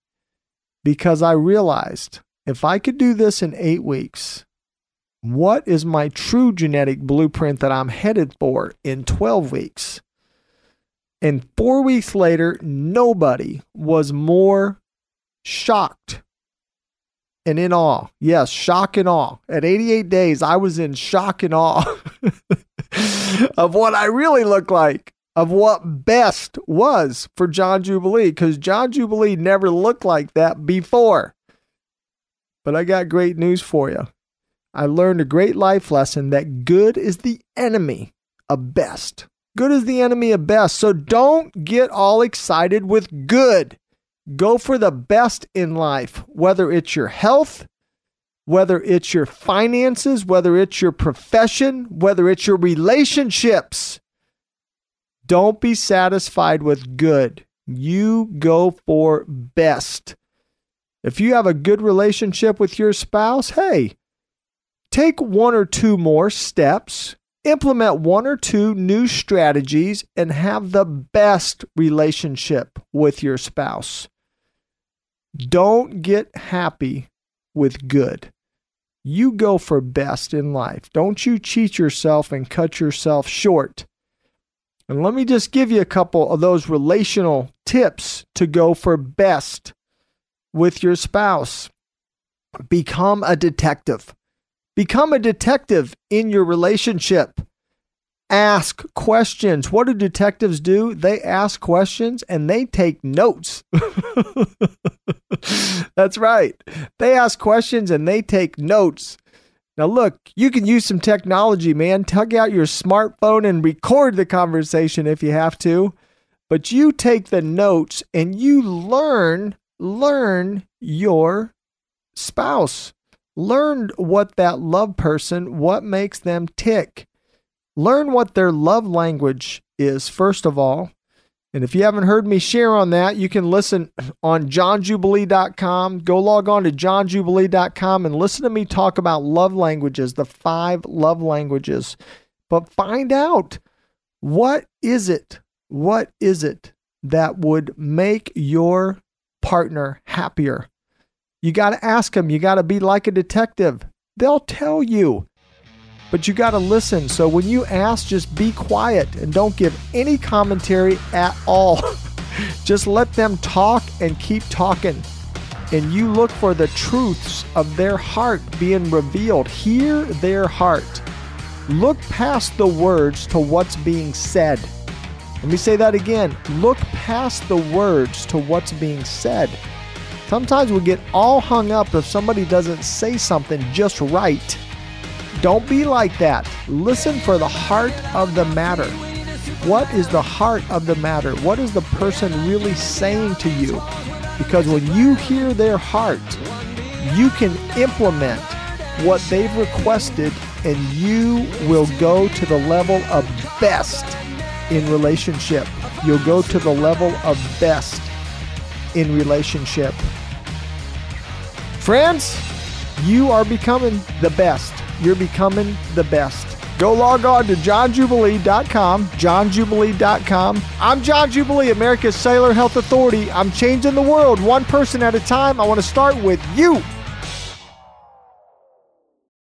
because I realized if I could do this in eight weeks, what is my true genetic blueprint that I'm headed for in 12 weeks? And four weeks later, nobody was more shocked and in awe. Yes, shock and awe. At 88 days, I was in shock and awe [LAUGHS] of what I really look like of what best was for John Jubilee because John Jubilee never looked like that before. But I got great news for you. I learned a great life lesson that good is the enemy of best. Good is the enemy of best. So don't get all excited with good. Go for the best in life, whether it's your health, whether it's your finances, whether it's your profession, whether it's your relationships. Don't be satisfied with good. You go for best. If you have a good relationship with your spouse, hey, take one or two more steps, implement one or two new strategies, and have the best relationship with your spouse. Don't get happy with good. You go for best in life. Don't you cheat yourself and cut yourself short. And let me just give you a couple of those relational tips to go for best with your spouse. Become a detective. Become a detective in your relationship. Ask questions. What do detectives do? They ask questions and they take notes. [LAUGHS] That's right. They ask questions and they take notes. Now, look, you can use some technology, man. Tug out your smartphone and record the conversation if you have to. But you take the notes and you learn learn your spouse. Learn what that love person, what makes them tick. Learn what their love language is, first of all. And if you haven't heard me share on that, you can listen on johnjubilee.com. Go log on to johnjubilee.com and listen to me talk about love languages, the five love languages. But find out what is it? What is it that would make your partner happier. You got to ask them. You got to be like a detective. They'll tell you, but you got to listen. So when you ask, just be quiet and don't give any commentary at all. [LAUGHS] just let them talk and keep talking. And you look for the truths of their heart being revealed. Hear their heart. Look past the words to what's being said. Let me say that again. Look past the words to what's being said. Sometimes we get all hung up if somebody doesn't say something just right. Don't be like that. Listen for the heart of the matter. What is the heart of the matter? What is the person really saying to you? Because when you hear their heart, you can implement what they've requested and you will go to the level of best in relationship. You'll go to the level of best in relationship. Friends, you are becoming the best. You're becoming the best. Go log on to johnjubilee.com, johnjubilee.com. I'm John Jubilee, America's Cellular Health Authority. I'm changing the world one person at a time. I want to start with you.